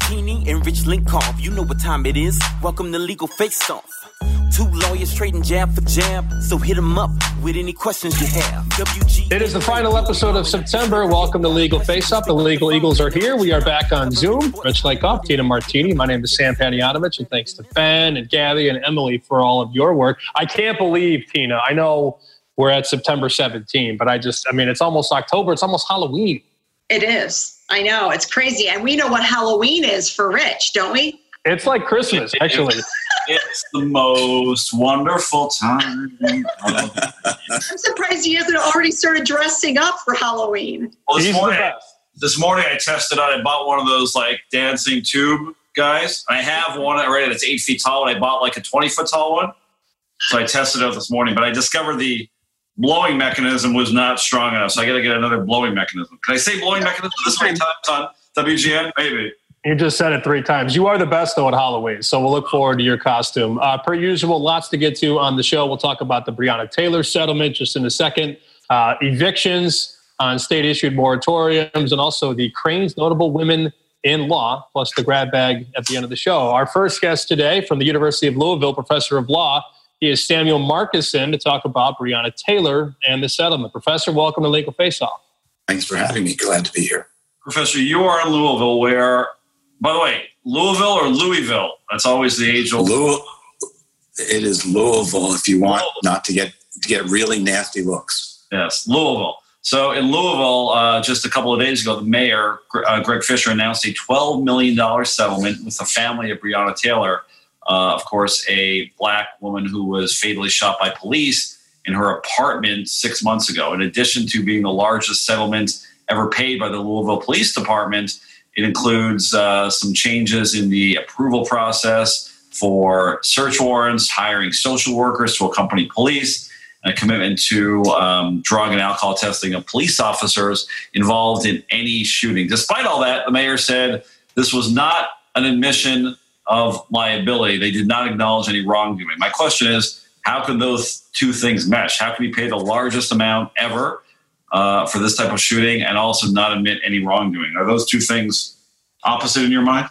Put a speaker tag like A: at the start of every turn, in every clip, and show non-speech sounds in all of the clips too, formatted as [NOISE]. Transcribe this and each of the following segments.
A: Martini and Rich Lenkov. You know what time it is. Welcome to Legal Face Off. Two lawyers trading jab for jab, so hit them up with any questions you have. WG.
B: It is the final episode of September. Welcome to Legal Face Off. The Legal Eagles are here. We are back on Zoom. Rich Lenkov, Tina Martini. My name is Sam Panayotovich, and thanks to Ben and Gabby and Emily for all of your work. I can't believe, Tina, I know we're at September 17, but I just, I mean, it's almost October. It's almost Halloween.
C: It is. I know. It's crazy. And we know what Halloween is for Rich, don't we?
B: It's like Christmas, actually.
D: It's the most wonderful time.
C: I'm surprised he hasn't already started dressing up for Halloween.
D: Well, this
B: He's the
D: morning,
B: best.
D: this morning I tested out. I bought one of those like dancing tube guys. I have one already that's eight feet tall, and I bought like a 20 foot tall one. So I tested it out this morning, but I discovered the blowing mechanism was not strong enough. So I got to get another blowing mechanism. Can I say blowing mechanism this many times on WGN? Maybe.
B: You just said it three times. You are the best, though, at Halloween. So we'll look forward to your costume. Uh, per usual, lots to get to on the show. We'll talk about the Breonna Taylor settlement just in a second, uh, evictions on state issued moratoriums, and also the Crain's notable women in law, plus the grab bag at the end of the show. Our first guest today from the University of Louisville, professor of law, he is Samuel Marcosson to talk about Breonna Taylor and the settlement. Professor, welcome to Legal Face Off.
E: Thanks for having me. Glad to be here.
D: Professor, you are in Louisville, where, by the way, Louisville or Louisville? That's always the age old.
E: Louis, it is Louisville if you want
D: Louisville.
E: not to get to get really nasty looks.
D: Yes, Louisville. So in Louisville, uh, just a couple of days ago, the mayor, uh, Greg Fisher, announced a $12 million settlement with the family of Breonna Taylor. Uh, of course, a black woman who was fatally shot by police in her apartment six months ago. In addition to being the largest settlement ever paid by the Louisville Police Department, it includes uh, some changes in the approval process for search warrants, hiring social workers to accompany police, and a commitment to um, drug and alcohol testing of police officers involved in any shooting. Despite all that, the mayor said this was not an admission of liability. They did not acknowledge any wrongdoing. My question is how can those two things mesh? How can we pay the largest amount ever uh, for this type of shooting and also not admit any wrongdoing? Are those two things opposite in your mind?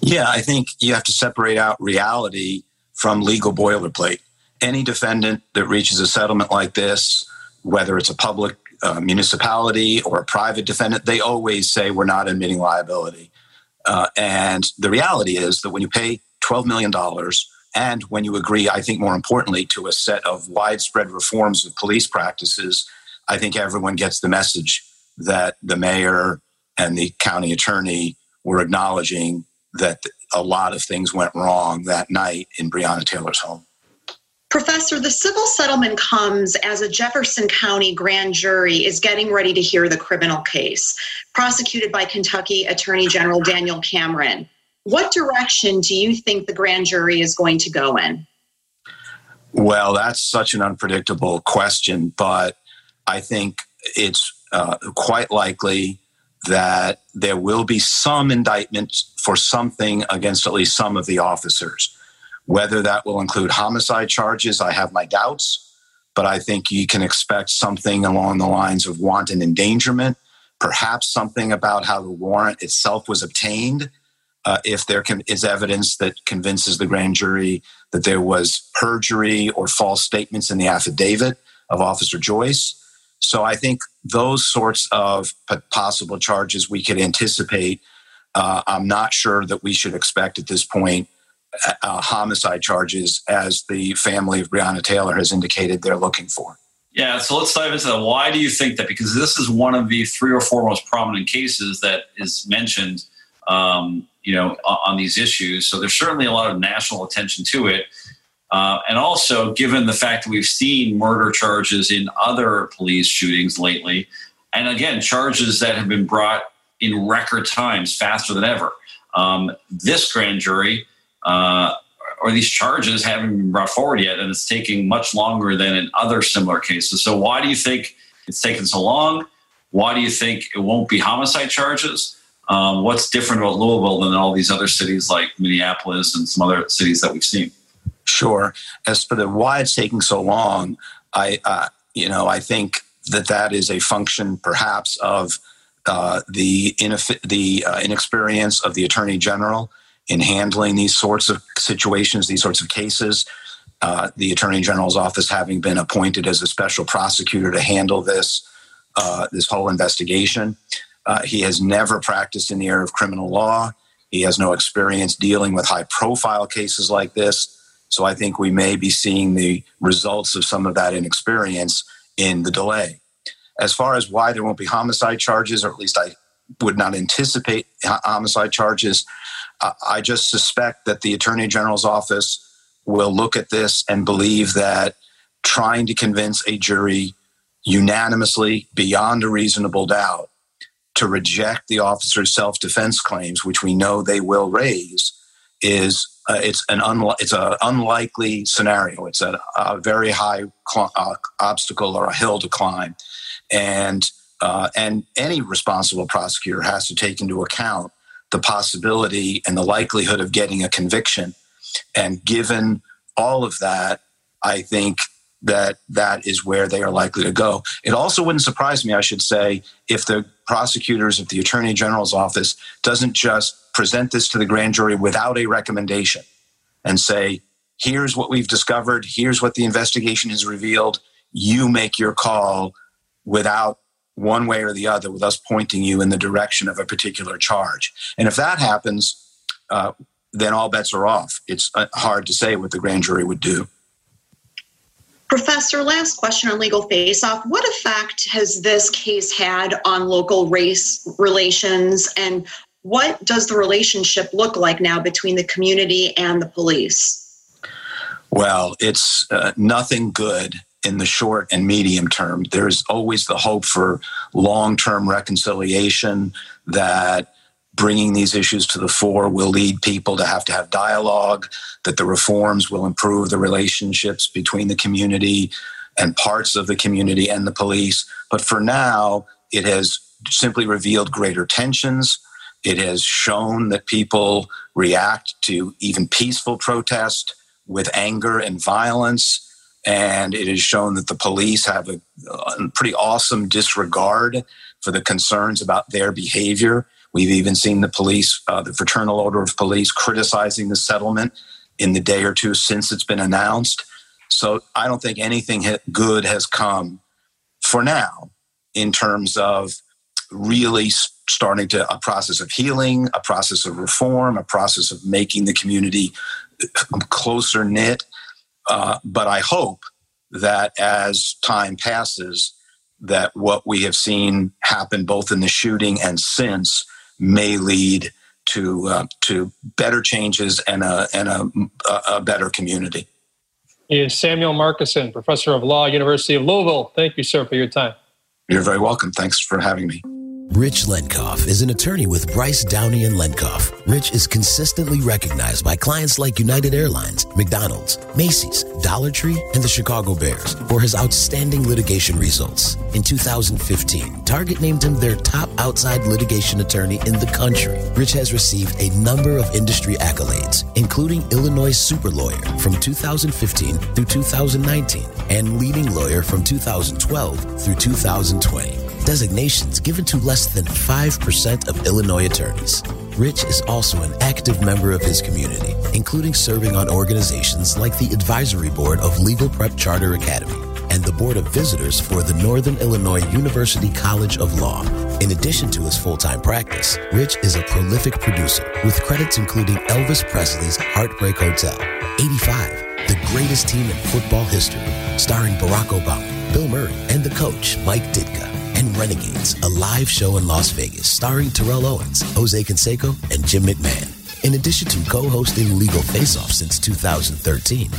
E: Yeah, I think you have to separate out reality from legal boilerplate. Any defendant that reaches a settlement like this, whether it's a public uh, municipality or a private defendant, they always say we're not admitting liability. Uh, and the reality is that when you pay $12 million and when you agree, I think more importantly, to a set of widespread reforms of police practices, I think everyone gets the message that the mayor and the county attorney were acknowledging that a lot of things went wrong that night in Breonna Taylor's home.
C: Professor, the civil settlement comes as a Jefferson County grand jury is getting ready to hear the criminal case prosecuted by Kentucky Attorney General Daniel Cameron. What direction do you think the grand jury is going to go in?
E: Well, that's such an unpredictable question, but I think it's uh, quite likely that there will be some indictment for something against at least some of the officers. Whether that will include homicide charges, I have my doubts, but I think you can expect something along the lines of wanton endangerment, perhaps something about how the warrant itself was obtained. Uh, if there can, is evidence that convinces the grand jury that there was perjury or false statements in the affidavit of Officer Joyce. So I think those sorts of possible charges we could anticipate. Uh, I'm not sure that we should expect at this point uh, homicide charges as the family of Breonna Taylor has indicated they're looking for.
D: Yeah, so let's dive into that. Why do you think that? Because this is one of the three or four most prominent cases that is mentioned, um, you know, on, these issues. So there's certainly a lot of national attention to it. Uh, and also, given the fact that we've seen murder charges in other police shootings lately, and again, charges that have been brought in record times, faster than ever. Um, this grand jury, uh, or these charges haven't been brought forward yet, and it's taking much longer than in other similar cases. So, why do you think it's taken so long? Why do you think it won't be homicide charges? Um, what's different about Louisville than all these other cities like Minneapolis and some other cities that we've seen?
E: Sure. As for the why it's taking so long, I, uh, you know, I think that that is a function perhaps of uh, the the uh, inexperience of the attorney general in handling these sorts of situations, these sorts of cases. Uh, the attorney general's office having been appointed as a special prosecutor to handle this uh, this whole investigation. Uh, he has never practiced in the area of criminal law. He has no experience dealing with high profile cases like this. So I think we may be seeing the results of some of that inexperience in the delay. As far as why there won't be homicide charges, or at least I would not anticipate homicide charges, I just suspect that the Attorney General's office will look at this and believe that trying to convince a jury unanimously, beyond a reasonable doubt, to reject the officer's self defense claims, which we know they will raise, is uh, it's an it's an unlikely scenario. It's a, a very high cl- uh, obstacle or a hill to climb, and uh, and any responsible prosecutor has to take into account the possibility and the likelihood of getting a conviction. And given all of that, I think that that is where they are likely to go. It also wouldn't surprise me, I should say, if the prosecutors of the Attorney General's office doesn't just present this to the grand jury without a recommendation and say, here's what we've discovered, here's what the investigation has revealed. You make your call without one way or the other, with us pointing you in the direction of a particular charge. And if that happens, uh, then all bets are off. It's uh, hard to say what the grand jury would do.
C: Professor, last question on legal face off. What effect has this case had on local race relations and what does the relationship look like now between the community and the police?
E: Well, it's uh, nothing good in the short and medium term. There's always the hope for long term reconciliation that bringing these issues to the fore will lead people to have to have dialogue, that the reforms will improve the relationships between the community and parts of the community and the police. But for now, it has simply revealed greater tensions it has shown that people react to even peaceful protest with anger and violence. And it has shown that the police have a, a pretty awesome disregard for the concerns about their behavior. We've even seen the police, uh, the Fraternal Order of Police, criticizing the settlement in the day or two since it's been announced. So I don't think anything good has come for now in terms of really starting to a process of healing, a process of reform, a process of making the community closer knit. Uh, but I hope that as time passes, that what we have seen happen both in the shooting and since may lead to uh, to better changes and a and a, a better community.
B: Is Samuel Marcosson, professor of law, University of Louisville. Thank you, sir, for your time.
E: You're very welcome. Thanks for having me.
F: Rich Lenkov is an attorney with Bryce Downey and Lenkov. Rich is consistently recognized by clients like United Airlines, McDonald's, Macy's, Dollar Tree, and the Chicago Bears for his outstanding litigation results. In 2015, Target named him their top outside litigation attorney in the country. Rich has received a number of industry accolades, including Illinois Super Lawyer from 2015 through 2019 and Leading Lawyer from 2012 through 2020 designations given to less than 5% of Illinois attorneys. Rich is also an active member of his community, including serving on organizations like the Advisory Board of Legal Prep Charter Academy and the Board of Visitors for the Northern Illinois University College of Law. In addition to his full time practice, Rich is a prolific producer with credits including Elvis Presley's Heartbreak Hotel, 85, the greatest team in football history, starring Barack Obama, Bill Murray, and the coach, Mike Ditka and Renegades, a live show in Las Vegas starring Terrell Owens, Jose Canseco, and Jim McMahon. In addition to co-hosting Legal Face Off since 2013,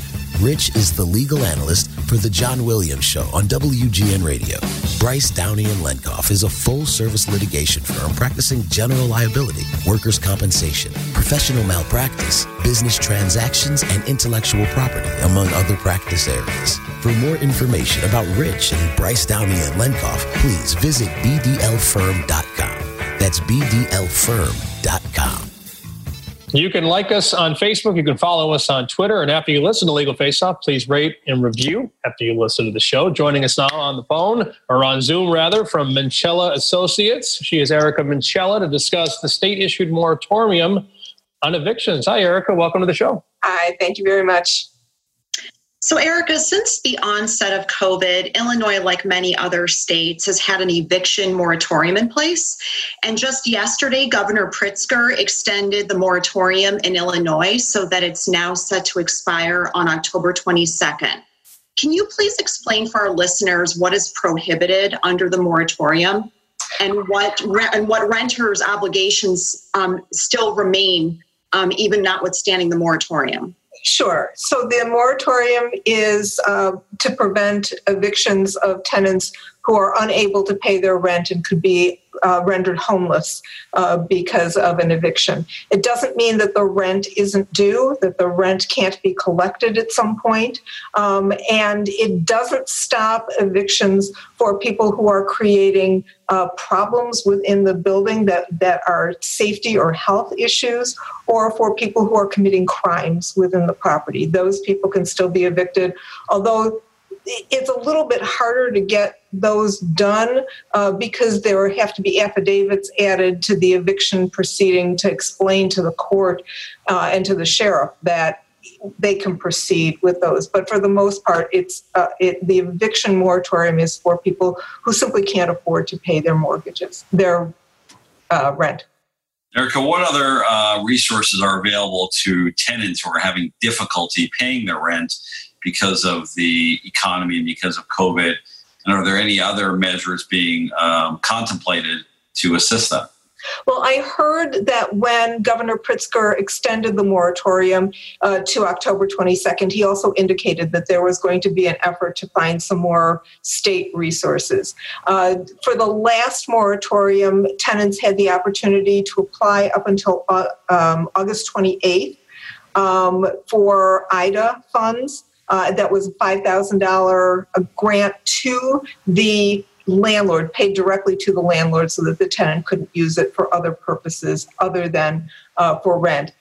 F: Rich is the legal analyst for The John Williams Show on WGN Radio. Bryce Downey and Lenkov is a full-service litigation firm practicing general liability, workers' compensation, professional malpractice, business transactions, and intellectual property, among other practice areas. For more information about Rich and Bryce Downey and Lenkov, please visit bdlfirm.com. That's bdlfirm.com.
B: You can like us on Facebook. You can follow us on Twitter. And after you listen to Legal Face Off, please rate and review after you listen to the show. Joining us now on the phone, or on Zoom rather, from Minchella Associates. She is Erica Minchella to discuss the state issued moratorium on evictions. Hi, Erica. Welcome to the show.
G: Hi, thank you very much.
C: So, Erica, since the onset of COVID, Illinois, like many other states, has had an eviction moratorium in place. And just yesterday, Governor Pritzker extended the moratorium in Illinois so that it's now set to expire on October 22nd. Can you please explain for our listeners what is prohibited under the moratorium and what and what renters' obligations um, still remain, um, even notwithstanding the moratorium?
G: Sure. So the moratorium is uh, to prevent evictions of tenants who are unable to pay their rent and could be uh, rendered homeless uh, because of an eviction. It doesn't mean that the rent isn't due, that the rent can't be collected at some point, um, and it doesn't stop evictions for people who are creating uh, problems within the building that, that are safety or health issues, or for people who are committing crimes within the property. Those people can still be evicted, although it's a little bit harder to get those done uh, because there have to be affidavits added to the eviction proceeding to explain to the court uh, and to the sheriff that they can proceed with those. But for the most part, it's uh, it, the eviction moratorium is for people who simply can't afford to pay their mortgages, their uh, rent.
D: Erica, what other uh, resources are available to tenants who are having difficulty paying their rent because of the economy and because of COVID? And are there any other measures being um, contemplated to assist them?
G: Well, I heard that when Governor Pritzker extended the moratorium uh, to October 22nd, he also indicated that there was going to be an effort to find some more state resources. Uh, for the last moratorium, tenants had the opportunity to apply up until uh, um, August 28th um, for IDA funds. Uh, that was a $5,000 grant to the landlord, paid directly to the landlord so that the tenant couldn't use it for other purposes other than uh, for rent.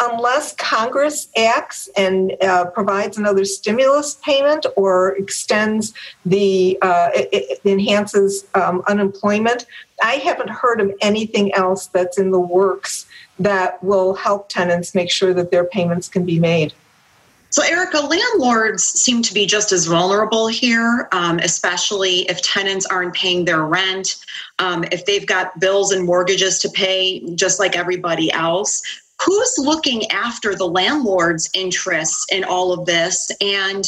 G: Unless Congress acts and uh, provides another stimulus payment or extends the, uh, it enhances um, unemployment, I haven't heard of anything else that's in the works that will help tenants make sure that their payments can be made.
C: So, Erica, landlords seem to be just as vulnerable here, um, especially if tenants aren't paying their rent, um, if they've got bills and mortgages to pay, just like everybody else. Who's looking after the landlord's interests in all of this? And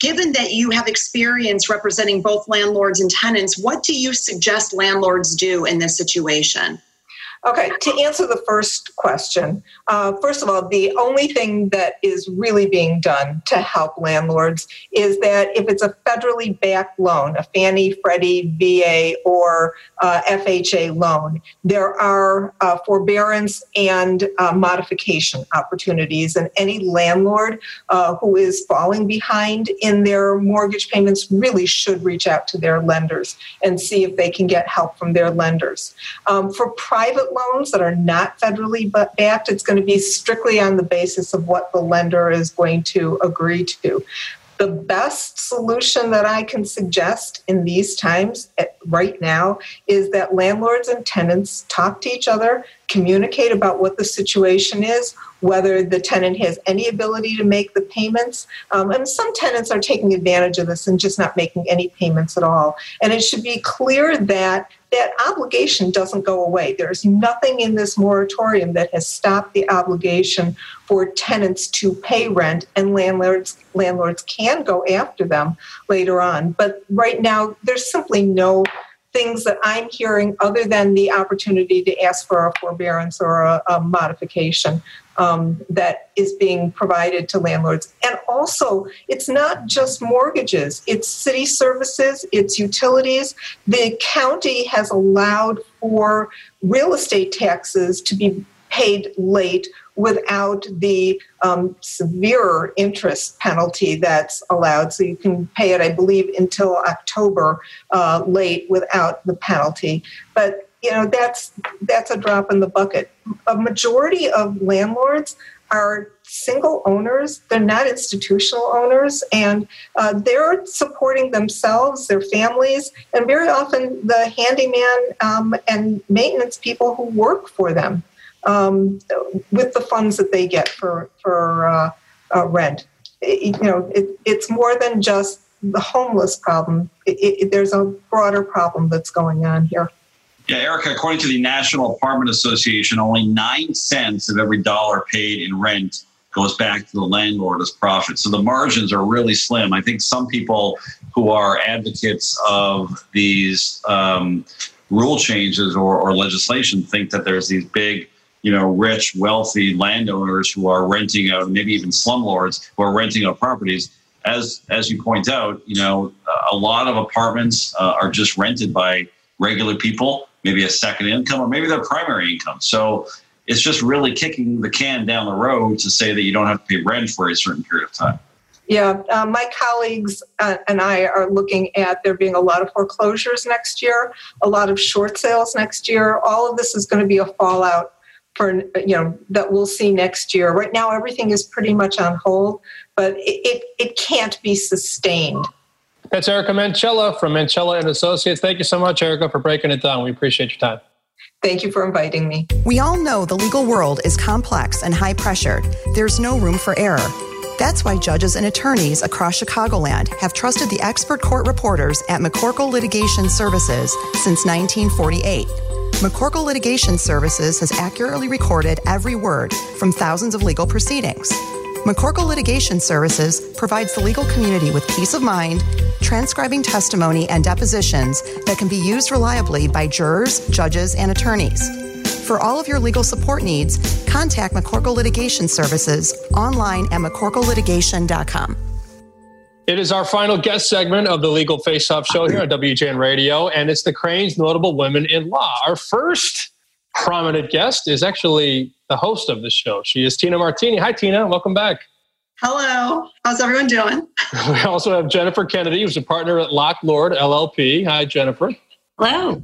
C: given that you have experience representing both landlords and tenants, what do you suggest landlords do in this situation?
G: Okay, to answer the first question, uh, first of all, the only thing that is really being done to help landlords is that if it's a federally backed loan, a Fannie, Freddie, VA, or uh, FHA loan, there are uh, forbearance and uh, modification opportunities. And any landlord uh, who is falling behind in their mortgage payments really should reach out to their lenders and see if they can get help from their lenders. Um, for private loans that are not federally backed, it's going to be strictly on the basis of what the lender is going to agree to. The best solution that I can suggest in these times eh, right now is that landlords and tenants talk to each other, communicate about what the situation is, whether the tenant has any ability to make the payments. Um, and some tenants are taking advantage of this and just not making any payments at all. And it should be clear that that obligation doesn't go away. There's nothing in this moratorium that has stopped the obligation for tenants to pay rent, and landlords landlords can go after them later on. But right now, there's simply no things that I'm hearing other than the opportunity to ask for a forbearance or a, a modification um, that is being provided to landlords. And also, it's not just mortgages, it's city services, it's utilities. The county has allowed for real estate taxes to be paid late without the um, severe interest penalty that's allowed. So you can pay it, I believe, until October uh, late without the penalty. But you know that's that's a drop in the bucket. A majority of landlords are single owners; they're not institutional owners, and uh, they're supporting themselves, their families, and very often the handyman um, and maintenance people who work for them um, with the funds that they get for for uh, uh, rent. It, you know, it, it's more than just the homeless problem. It, there's a broader problem that's going on here.
D: Yeah, Erica, according to the National Apartment Association, only nine cents of every dollar paid in rent goes back to the landlord as profit. So the margins are really slim. I think some people who are advocates of these um, rule changes or, or legislation think that there's these big you know, rich, wealthy landowners who are renting out, maybe even slumlords who are renting out properties. As as you point out, you know, a lot of apartments uh, are just rented by regular people, maybe a second income or maybe their primary income. So it's just really kicking the can down the road to say that you don't have to pay rent for a certain period of time.
G: Yeah, uh, my colleagues uh, and I are looking at there being a lot of foreclosures next year, a lot of short sales next year. All of this is going to be a fallout for you know that we'll see next year. Right now, everything is pretty much on hold, but it, it, it can't be sustained.
B: That's Erica Minchella from Minchella and Associates. Thank you so much, Erica, for breaking it down. We appreciate your time.
G: Thank you for inviting me.
H: We all know the legal world is complex and high pressured. There's no room for error. That's why judges and attorneys across Chicagoland have trusted the expert court reporters at McCorkle Litigation Services since 1948. McCorkle Litigation Services has accurately recorded every word from thousands of legal proceedings. McCorkle Litigation Services provides the legal community with peace of mind, transcribing testimony and depositions that can be used reliably by jurors, judges, and attorneys. For all of your legal support needs, contact McCorkle Litigation Services online at mccorkle.litigation.com.
B: It is our final guest segment of the Legal Face Off show here on WGN Radio, and it's the Crain's Notable Women in Law. Our first prominent guest is actually the host of the show. She is Tina Martini. Hi, Tina. Welcome back.
C: Hello. How's everyone doing? [LAUGHS]
B: We also have Jennifer Kennedy, who's a partner at Locke Lord LLP. Hi, Jennifer.
I: Hello.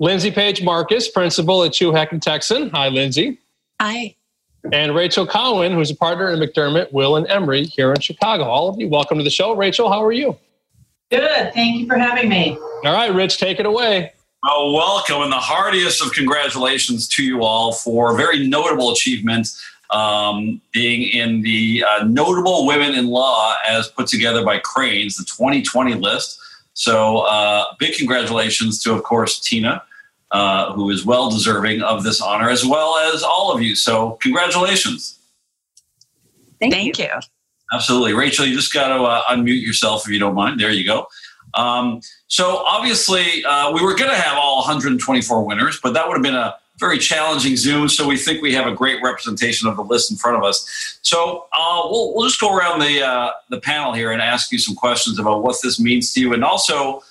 B: Lindsay Page Marcus, principal at Chuhak and Tecson. Hi, Lindsay.
I: Hi
B: and Rachel Cowan, who's a partner in McDermott, Will, and Emery here in Chicago. All of you, welcome to the show. Rachel, how are you?
I: Good. Thank you for having me.
B: All right, Rich, take it away.
D: Well, welcome and the heartiest of congratulations to you all for a very notable achievement um, being in the uh, Notable Women in Law as put together by Crain's, the 2020 list. So, uh, big congratulations to, of course, Tina uh, who is well deserving of this honor, as well as all of you. So, congratulations.
I: Thank, Thank you. you.
D: Absolutely. Rachel, you just got to uh, unmute yourself if you don't mind. There you go. Um, so, obviously, uh, we were going to have all 124 winners, but that would have been a very challenging Zoom. So, we think we have a great representation of the list in front of us. So, uh, we'll, we'll just go around the, uh, the panel here and ask you some questions about what this means to you and also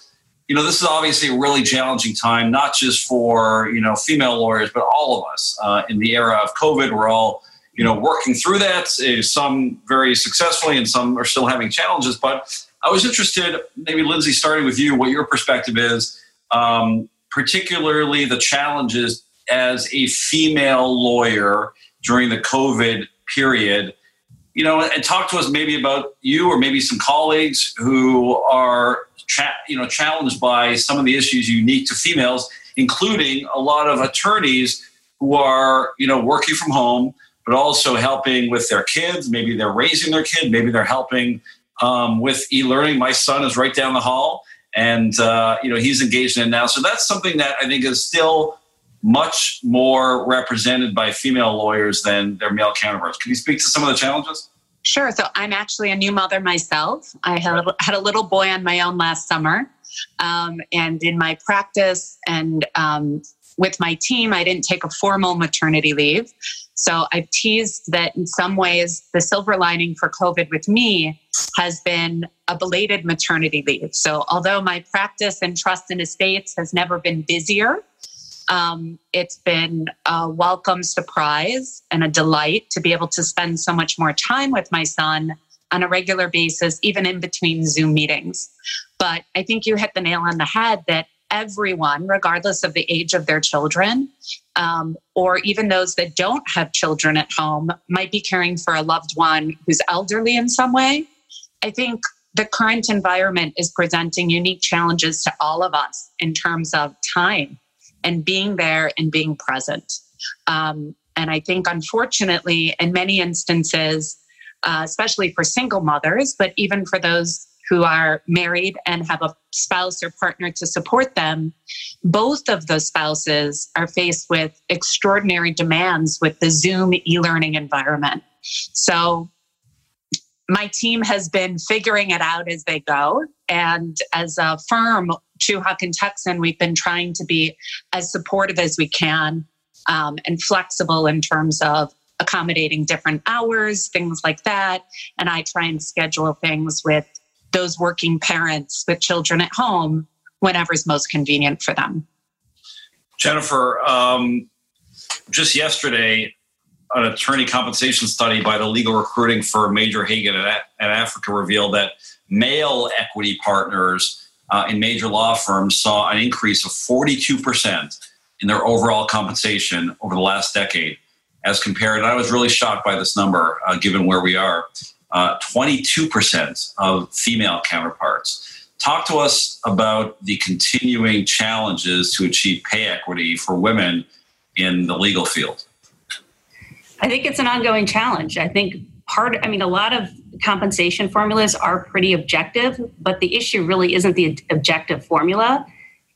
D: you know, this is obviously a really challenging time, not just for, you know, female lawyers, but all of us. Uh, in the era of COVID, we're all, you know, working through that, uh, some very successfully and some are still having challenges. But I was interested, maybe Lindsay, starting with you, what your perspective is, um, particularly the challenges as a female lawyer during the COVID period you know, and talk to us maybe about you or maybe some colleagues who are cha- you know challenged by some of the issues unique to females, including a lot of attorneys who are you know working from home, but also helping with their kids. Maybe they're raising their kid. Maybe they're helping um, with e-learning. My son is right down the hall, and uh, you know he's engaged in it now. So that's something that I think is still much more represented by female lawyers than their male counterparts. Can you speak to some of the challenges?
I: Sure. So I'm actually a new mother myself. I had a, had a little boy on my own last summer. Um, and in my practice and um, with my team, I didn't take a formal maternity leave. So I've teased that in some ways, the silver lining for COVID with me has been a belated maternity leave. So although my practice and trust and estates has never been busier, um, it's been a welcome surprise and a delight to be able to spend so much more time with my son on a regular basis, even in between Zoom meetings. But I think you hit the nail on the head that everyone, regardless of the age of their children, um, or even those that don't have children at home, might be caring for a loved one who's elderly in some way. I think the current environment is presenting unique challenges to all of us in terms of time and being there and being present. Um, and I think, unfortunately, in many instances, uh, especially for single mothers, but even for those who are married and have a spouse or partner to support them, both of those spouses are faced with extraordinary demands with the Zoom e learning environment. So, my team has been figuring it out as they go. And as a firm, Chuhak and Tecson, we've been trying to be as supportive as we can um, and flexible in terms of accommodating different hours, things like that. And I try and schedule things with those working parents with children at home whenever is most convenient for them.
D: Jennifer, um, just yesterday, an attorney compensation study by the legal recruiting firm Major Hagan at, at Africa revealed that male equity partners uh, in major law firms saw an increase of 42% in their overall compensation over the last decade as compared, and I was really shocked by this number uh, given where we are, uh, 22% of female counterparts. Talk to us about the continuing challenges to achieve pay equity for women in the legal field.
J: I think it's an ongoing challenge. I think part, I mean, a lot of compensation formulas are pretty objective, but the issue really isn't the objective formula.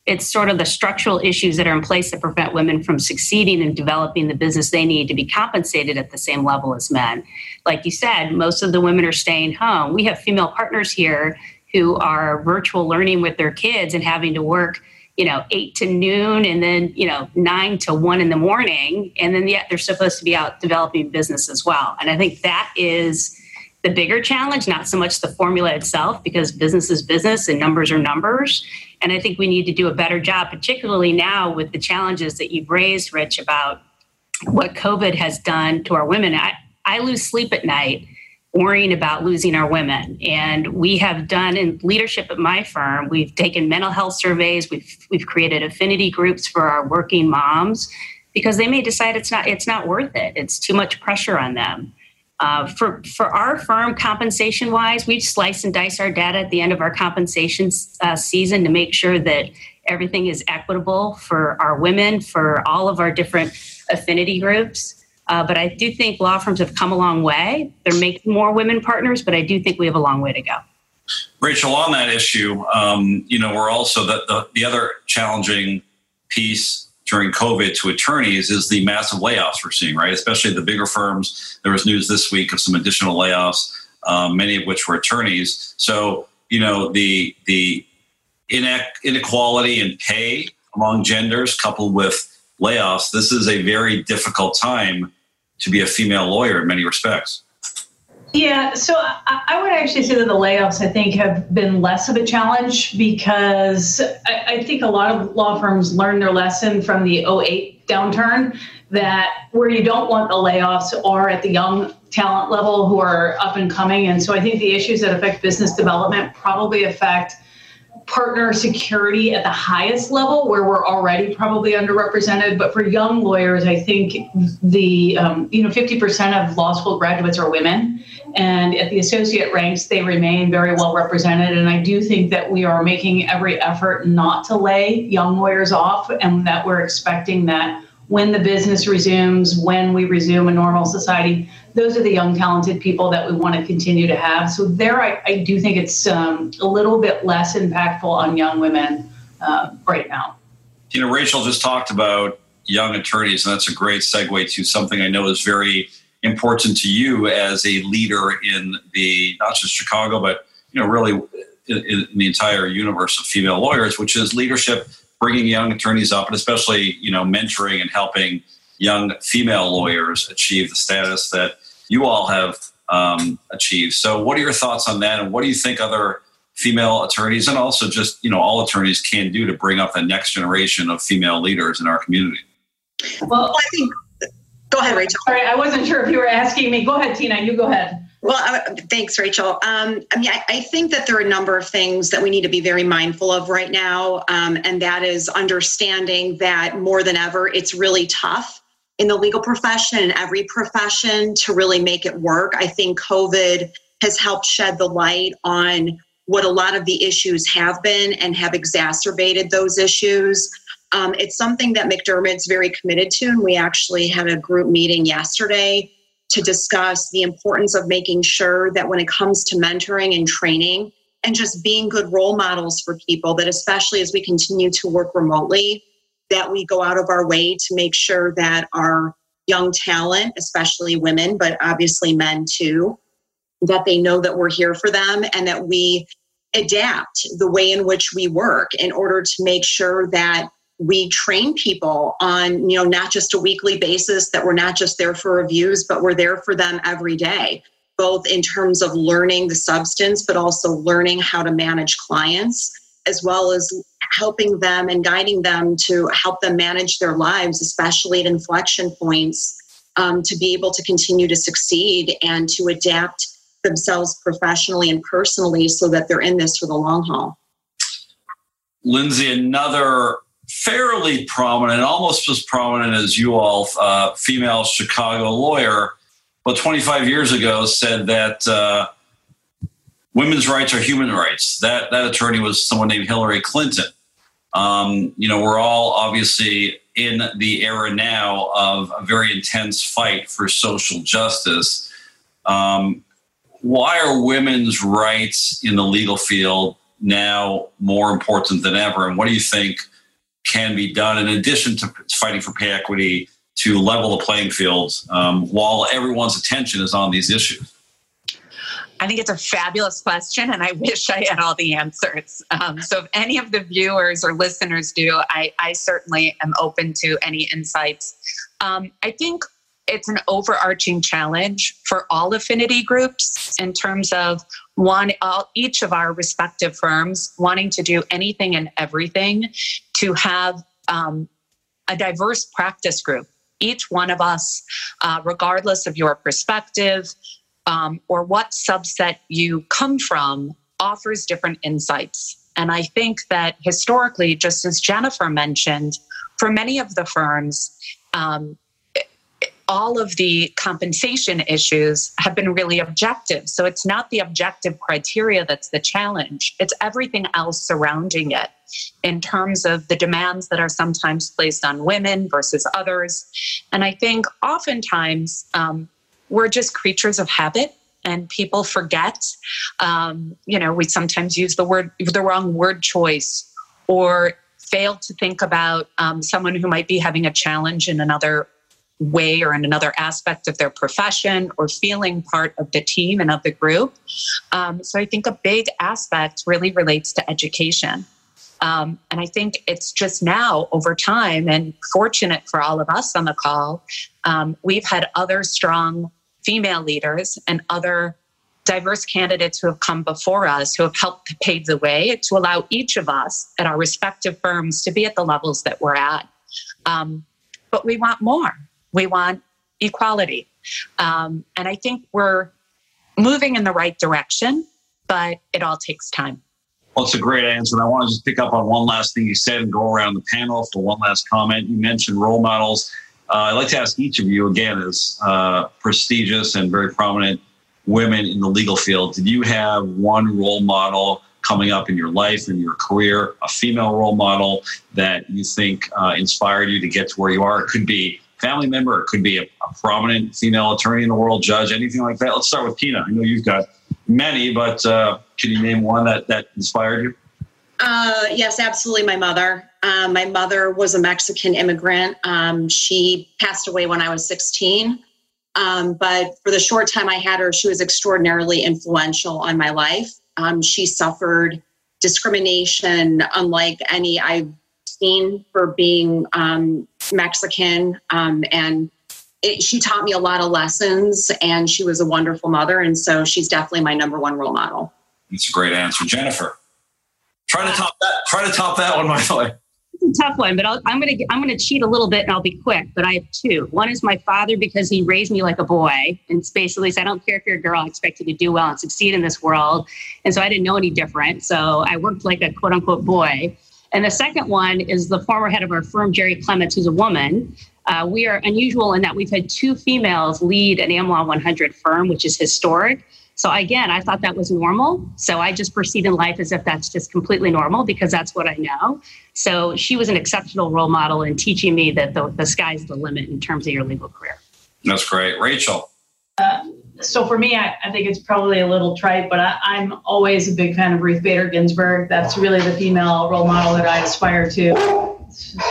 J: It's sort of the structural issues that are in place that prevent women from succeeding and developing the business they need to be compensated at the same level as men. Like you said, most of the women are staying home. We have female partners here who are virtual learning with their kids and having to work you know, eight to noon and then, you know, nine to one in the morning. And then yet they're supposed to be out developing business as well. And I think that is the bigger challenge, not so much the formula itself, because business is business and numbers are numbers. And I think we need to do a better job, particularly now with the challenges that you've raised, Rich, about what COVID has done to our women. I, I lose sleep at night worrying about losing our women. And we have done in leadership at my firm, we've taken mental health surveys, we've we've created affinity groups for our working moms because they may decide it's not it's not worth it. It's too much pressure on them. Uh, for for our firm, compensation wise, we slice and dice our data at the end of our compensation uh, season to make sure that everything is equitable for our women, for all of our different affinity groups. Uh, but I do think law firms have come a long way. They're making more women partners, but I do think we have a long way to go.
D: Rachel, on that issue, um, you know, we're also the, the, the other challenging piece during COVID to attorneys is the massive layoffs we're seeing, right? Especially the bigger firms. There was news this week of some additional layoffs, um, many of which were attorneys. So, you know, the the inequality in pay among genders coupled with layoffs, this is a very difficult time to be a female lawyer in many respects.
K: Yeah, so I, would actually say that the layoffs, I think, have been less of a challenge because I think a lot of law firms learned their lesson from the 08 downturn that where you don't want the layoffs are at the young talent level who are up and coming. And so I think the issues that affect business development probably affect partner security at the highest level where we're already probably underrepresented. But for young lawyers i think the um, you know 50% of law school graduates are women. And at the associate ranks they remain very well represented. And i do think that we are making every effort not to lay young lawyers off and that we're expecting that when the business resumes when we resume a normal society those are the young, talented people that we want to continue to have. So there, I, I do think it's um, a little bit less impactful on young women uh, right now.
D: You know, Rachel just talked about young attorneys, and that's a great segue to something I know is very important to you as a leader in the not just Chicago, but you know, really in, in the entire universe of female lawyers, which is leadership, bringing young attorneys up, and especially you know, mentoring and helping young female lawyers achieve the status that you all have um, achieved. So, what are your thoughts on that, and what do you think other female attorneys and also just you know all attorneys can do to bring up the next generation of female leaders in our community?
K: Well, I think. Go ahead, Rachel. Sorry, I wasn't sure if you were asking me. Go ahead, Tina. You go ahead.
C: Well, uh, thanks, Rachel. Um, I mean, I, I, think that there are a number of things that we need to be very mindful of right now, um, and that is understanding that more than ever, it's really tough in the legal profession and every profession to really make it work. I think COVID has helped shed the light on what a lot of the issues have been and have exacerbated those issues. Um, it's something that McDermott's very committed to, and we actually had a group meeting yesterday to discuss the importance of making sure that when it comes to mentoring and training and just being good role models for people that especially as we continue to work remotely that we go out of our way to make sure that our young talent especially women but obviously men too that they know that we're here for them and that we adapt the way in which we work in order to make sure that we train people on you know not just a weekly basis that we're not just there for reviews but we're there for them every day both in terms of learning the substance but also learning how to manage clients as well as helping them and guiding them to help them manage their lives especially at inflection points um, to be able to continue to succeed and to adapt themselves professionally and personally so that they're in this for the long haul.
D: Lindsay another fairly prominent, almost as prominent as you all, uh, female Chicago lawyer, but 25 years ago said that uh, women's rights are human rights. That that attorney was someone named Hillary Clinton. Um, you know, we're all obviously in the era now of a very intense fight for social justice. Um, why are women's rights in the legal field now more important than ever? And what do you think can be done in addition to fighting for pay equity to level the playing field um, while everyone's attention is on these issues?
I: I think it's a fabulous question, and I [LAUGHS] wish I had all the answers. Um, so, if any of the viewers or listeners do, I, I certainly am open to any insights. Um, I think it's an overarching challenge for all affinity groups in terms of one all, each of our respective firms wanting to do anything and everything to have um, a diverse practice group each one of us uh, regardless of your perspective um, or what subset you come from offers different insights and i think that historically just as jennifer mentioned for many of the firms um, all of the compensation issues have been really objective. So it's not the objective criteria that's the challenge, it's everything else surrounding it in terms of the demands that are sometimes placed on women versus others. And I think oftentimes um, we're just creatures of habit and people forget. Um, you know, we sometimes use the word, the wrong word choice or fail to think about um, someone who might be having a challenge in another way or in another aspect of their profession or feeling part of the team and of the group. Um, so I think a big aspect really relates to education. Um, and I think it's just now over time, and fortunate for all of us on the call, um, we've had other strong female leaders and other diverse candidates who have come before us who have helped to pave the way to allow each of us at our respective firms to be at the levels that we're at. Um, but we want more. We want equality. Um, and I think we're moving in the right direction, but it all takes time.
D: Well, it's a great answer. And I want to just pick up on one last thing you said and go around the panel for one last comment. You mentioned role models. Uh, I'd like to ask each of you, again, as uh, prestigious and very prominent women in the legal field, did you have one role model coming up in your life and your career, a female role model that you think uh, inspired you to get to where you are? It could be family member. It could be a, a, prominent female attorney in the world, judge, anything like that. Let's start with Tina. I know you've got many, but uh, can you name one that, that inspired you?
C: Uh, yes, absolutely. My mother. Um, my mother was a Mexican immigrant. Um, she passed away when I was 16. Um, but for the short time I had her, she was extraordinarily influential on my life. Um, she suffered discrimination unlike any I've seen for being um, Mexican, um, and it, she taught me a lot of lessons. And she was a wonderful mother, and so she's definitely my number one role model.
D: That's a great answer, Jennifer. Try to top that. Try to top that one, by the It's
J: a tough one, but i am gonna I'm gonna cheat a little bit and I'll be quick. But I have two. One is my father because he raised me like a boy, and basically said, "I don't care if you're a girl, I expect you to do well and succeed in this world." And so I didn't know any different. So I worked like a quote unquote boy. And the second one is the former head of our firm, Jerry Clements, who's a woman. Uh, we are unusual in that we've had two females lead an AmLaw 100 firm, which is historic. So again, I thought that was normal. So I just proceed in life as if that's just completely normal because that's what I know. So she was an exceptional role model in teaching me that the, the sky's the limit in terms of your legal career.
D: That's great. Rachel.
K: Uh, so for me, I, I, think it's probably a little trite, but I, am always a big fan of Ruth Bader Ginsburg. That's really the female role model that I aspire to.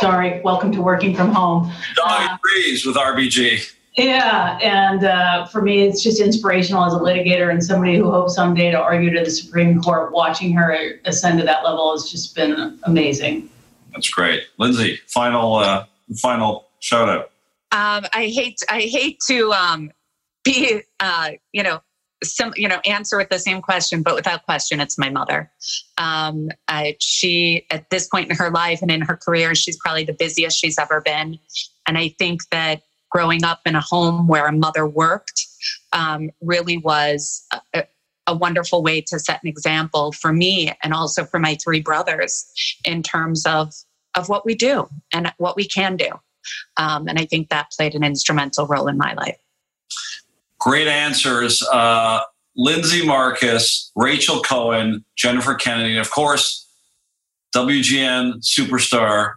K: Sorry, welcome to working from home.
D: Dog uh, agrees with RBG.
K: Yeah, and uh, for me, it's just inspirational as a litigator and somebody who hopes someday to argue to the Supreme Court. Watching her ascend to that level has just been amazing.
D: That's great, Lindsay. Final, uh, final shout out.
I: Um, I hate, I hate to um, be, uh, you know, some, you know, answer with the same question, but without question, it's my mother. Um, I, she, at this point in her life and in her career, she's probably the busiest she's ever been, and I think that growing up in a home where a mother worked um, really was a, a, wonderful way to set an example for me and also for my three brothers in terms of of what we do and what we can do. Um, and I think that played an instrumental role in my life.
D: Great answers. Uh, Lindsay Marcus, Rachel Cohen, Jennifer Kennedy, and of course, WGN superstar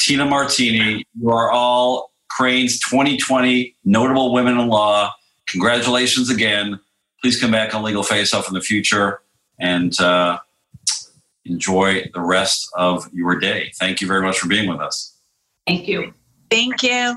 D: Tina Martini. You are all Crain's 2020 Notable Women in Law. Congratulations again. Please come back on Legal Face Off in the future and uh, enjoy the rest of your day. Thank you very much for being with us.
K: Thank you.
I: Thank you.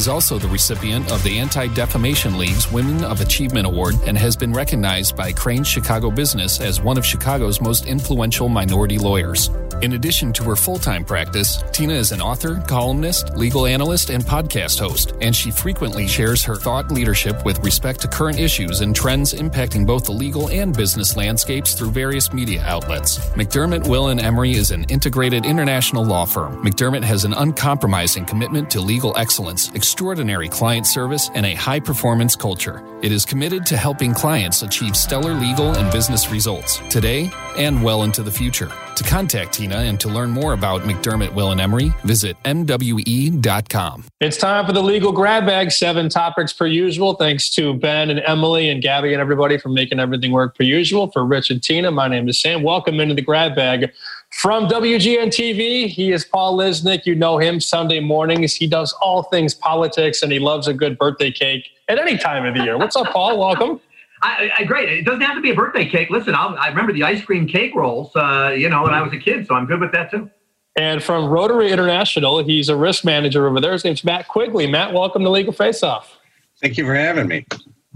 L: also the recipient of the Anti Defamation League's Women of Achievement Award and has been recognized by Crain's Chicago Business as one of Chicago's most influential minority lawyers. In addition to her full time practice, Tina is an author, columnist, legal analyst, and podcast host, and she frequently shares her thought leadership with respect to current issues and trends impacting both the legal and business landscapes through various media outlets. McDermott, Will, and Emery is an integrated international law firm. McDermott has an uncompromising commitment to legal excellence, extraordinary client service, and a high performance culture. It is committed to helping clients achieve stellar legal and business results today and well into the future. To contact Tina and to learn more about McDermott, Will, and Emery, visit MWE.com.
B: It's time for the legal grab bag. Seven topics per usual. Thanks to Ben and Emily and Gabby and everybody for making everything work per usual. For Rich and Tina, my name is Sam. Welcome into the grab bag. From WGN TV, he is Paul Lisnek. You know him Sunday mornings. He does all things politics and he loves a good birthday cake at any time of the year. What's up, Paul? Welcome.
M: I, I, great. It doesn't have to be a birthday cake. Listen, I'll, i remember the ice cream cake rolls, uh, you know, when I was a kid, so I'm good with that too.
B: And from Rotary International, he's a risk manager over there. His name's Matt Quigley. Matt, welcome to Legal Face Off.
N: Thank you for having me.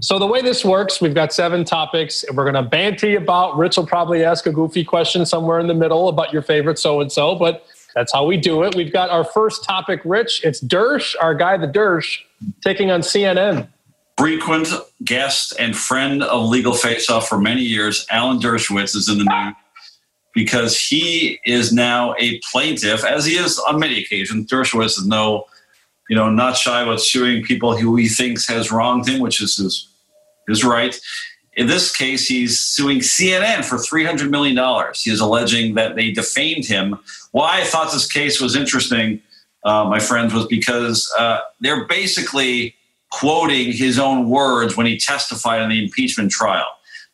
B: So the way this works, we've got seven topics, and we're going to banty about. Rich will probably ask a goofy question somewhere in the middle about your favorite so and so, but that's how we do it. We've got our first topic, Rich. It's Dersh, our guy, the Dersh, taking on CNN.
D: Frequent guest and friend of Legal Face Off for many years, Alan Dershowitz is in the news because he is now a plaintiff, as he is on many occasions. Dershowitz is no you know, not shy about suing people who he thinks has wronged him, which is his, his right. In this case, he's suing CNN for $300 million. He is alleging that they defamed him. Why I thought this case was interesting, uh, my friends, was because uh, they're basically quoting his own words when he testified in the impeachment trial.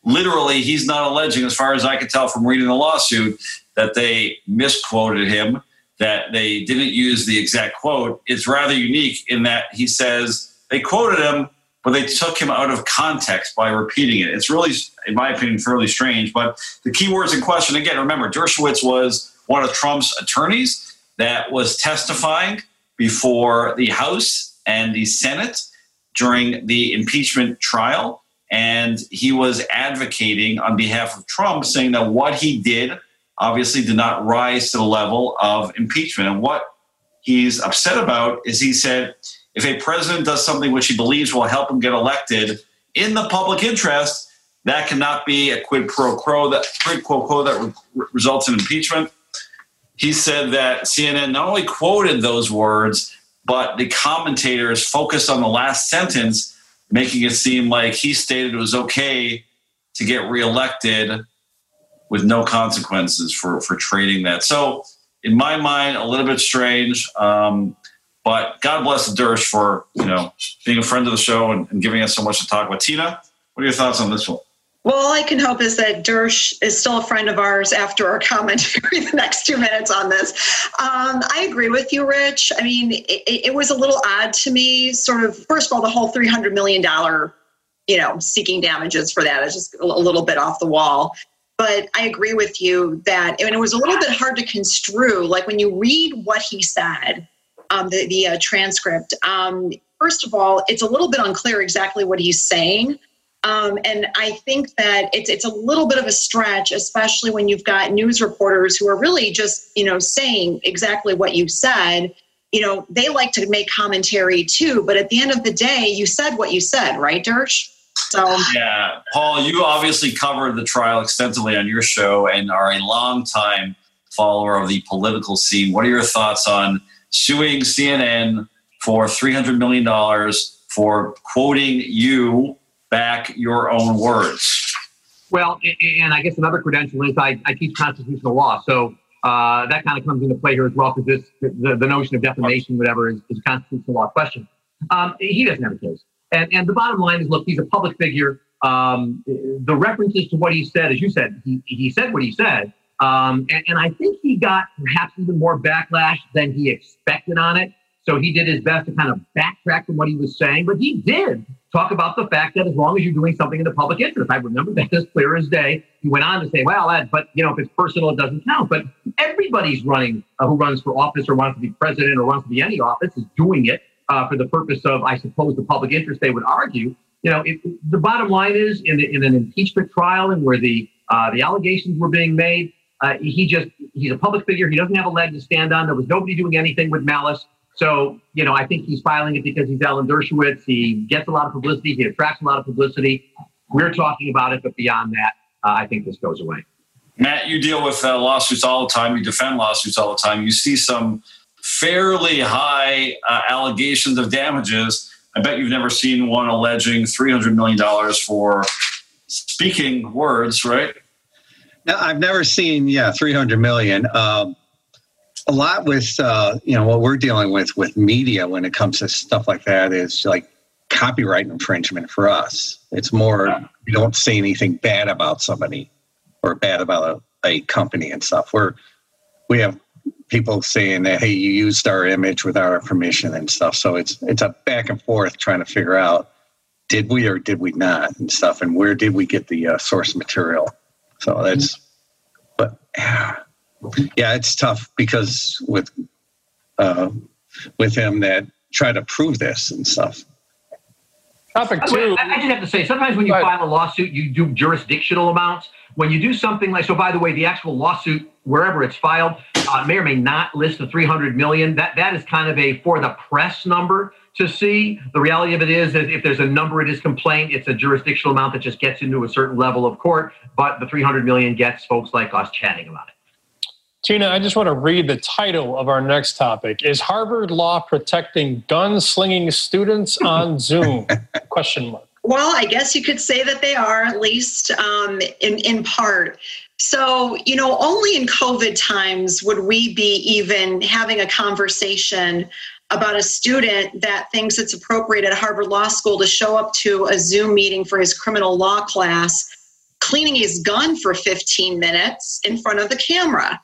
D: Literally, he's not alleging, as far as I could tell from reading the lawsuit, that they misquoted him that they didn't use the exact quote. It's rather unique in that he says they quoted him, but they took him out of context by repeating it. It's really, in my opinion, fairly strange. But the key words in question, again, remember, Dershowitz was one of Trump's attorneys. that was testifying before the House and the Senate during the impeachment trial. And he was advocating on behalf of Trump, saying that what he did obviously did not rise to the level of impeachment. And what he's upset about is he said, if a president does something which he believes will help him get elected in the public interest, that cannot be a quid pro quo that quid pro quo that re- results in impeachment. He said that CNN not only quoted those words, but the commentators focused on the last sentence, making it seem like he stated it was okay to get reelected with no consequences for for trading that. So, in my mind, a little bit strange. Um, but God bless Dersh for you know being a friend of the show and, and giving us so much to talk about. Tina, what are your thoughts on this one?
C: Well, all I can hope is that Dersh is still a friend of ours after our commentary [LAUGHS] the next two minutes on this. Um, I agree with you, Rich. I mean, it, it, was a little odd to me, sort of, first of all, the whole $300 million, you know, seeking damages for that is just a little bit off the wall. But I agree with you that mean, it was a little bit hard to construe. Like when you read what he said, um, the, the uh, transcript, um, first of all, it's a little bit unclear exactly what he's saying um, and I think that it's it's a little bit of a stretch, especially when you've got news reporters who are really just you know saying exactly what you said. You know, they like to make commentary too, but at the end of the day, you said what you said, right, Dersh? So
D: yeah, Paul, you obviously covered the trial extensively on your show and are a long time follower of the political scene. What are your thoughts on suing CNN for three hundred million dollars for quoting you back your own words.
M: Well, and I guess another credential is I, I teach constitutional law. So uh, that kind of comes into play here as well, because this the, the notion of defamation, whatever, is, is a constitutional law question. Um, he doesn't have a case. And, and the bottom line is, look, he's a public figure. Um, the references to what he said, as you said, he, he said what he said. Um, and, and I think he got perhaps even more backlash than he expected on it. So he did his best to kind of backtrack from what he was saying, but he did talk about the fact that as long as you're doing something in the public interest, I remember that as clear as day. He went on to say, well, that, but you know, if it's personal, it doesn't count. But everybody's running uh, who runs for office or wants to be president or wants to be any office is doing it uh, for the purpose of, I suppose, the public interest. They would argue. You know, the bottom line is in, the, in an impeachment trial and where the uh, the allegations were being made, uh, he just he's a public figure. He doesn't have a leg to stand on. There was nobody doing anything with malice. So, you know, I think he's filing it because he's Alan Dershowitz. He gets a lot of publicity. He attracts a lot of publicity. We're talking about it, but beyond that, uh, I think this goes away.
D: Matt, you deal with uh, lawsuits all the time. You defend lawsuits all the time. You see some fairly high uh, allegations of damages. I bet you've never seen one alleging $300 million for speaking words, right?
N: No, I've never seen, yeah, 300 million. Um, a lot with uh, you know what we're dealing with with media when it comes to stuff like that is like copyright infringement for us. It's more you don't say anything bad about somebody or bad about a, a company and stuff. We're we have people saying that hey you used our image without our permission and stuff. So it's it's a back and forth trying to figure out did we or did we not and stuff and where did we get the uh, source material. So that's but. Yeah yeah, it's tough because with uh, with him that try to prove this and stuff.
B: Topic two.
M: I, I just have to say, sometimes when you file a lawsuit, you do jurisdictional amounts. When you do something like, so by the way, the actual lawsuit, wherever it's filed, uh, may or may not list the 300 million. That that is kind of a for the press number to see. The reality of it is that if there's a number in his complaint, it's a jurisdictional amount that just gets into a certain level of court. But the 300 million gets folks like us chatting about it.
B: Tina, I just want to read the title of our next topic. Is Harvard Law protecting gun-slinging students on [LAUGHS] Zoom? Question mark.
C: Well, I guess you could say that they are, at least um, in, in part. So, you know, only in COVID times would we be even having a conversation about a student that thinks it's appropriate at Harvard Law School to show up to a Zoom meeting for his criminal law class, cleaning his gun for 15 minutes in front of the camera.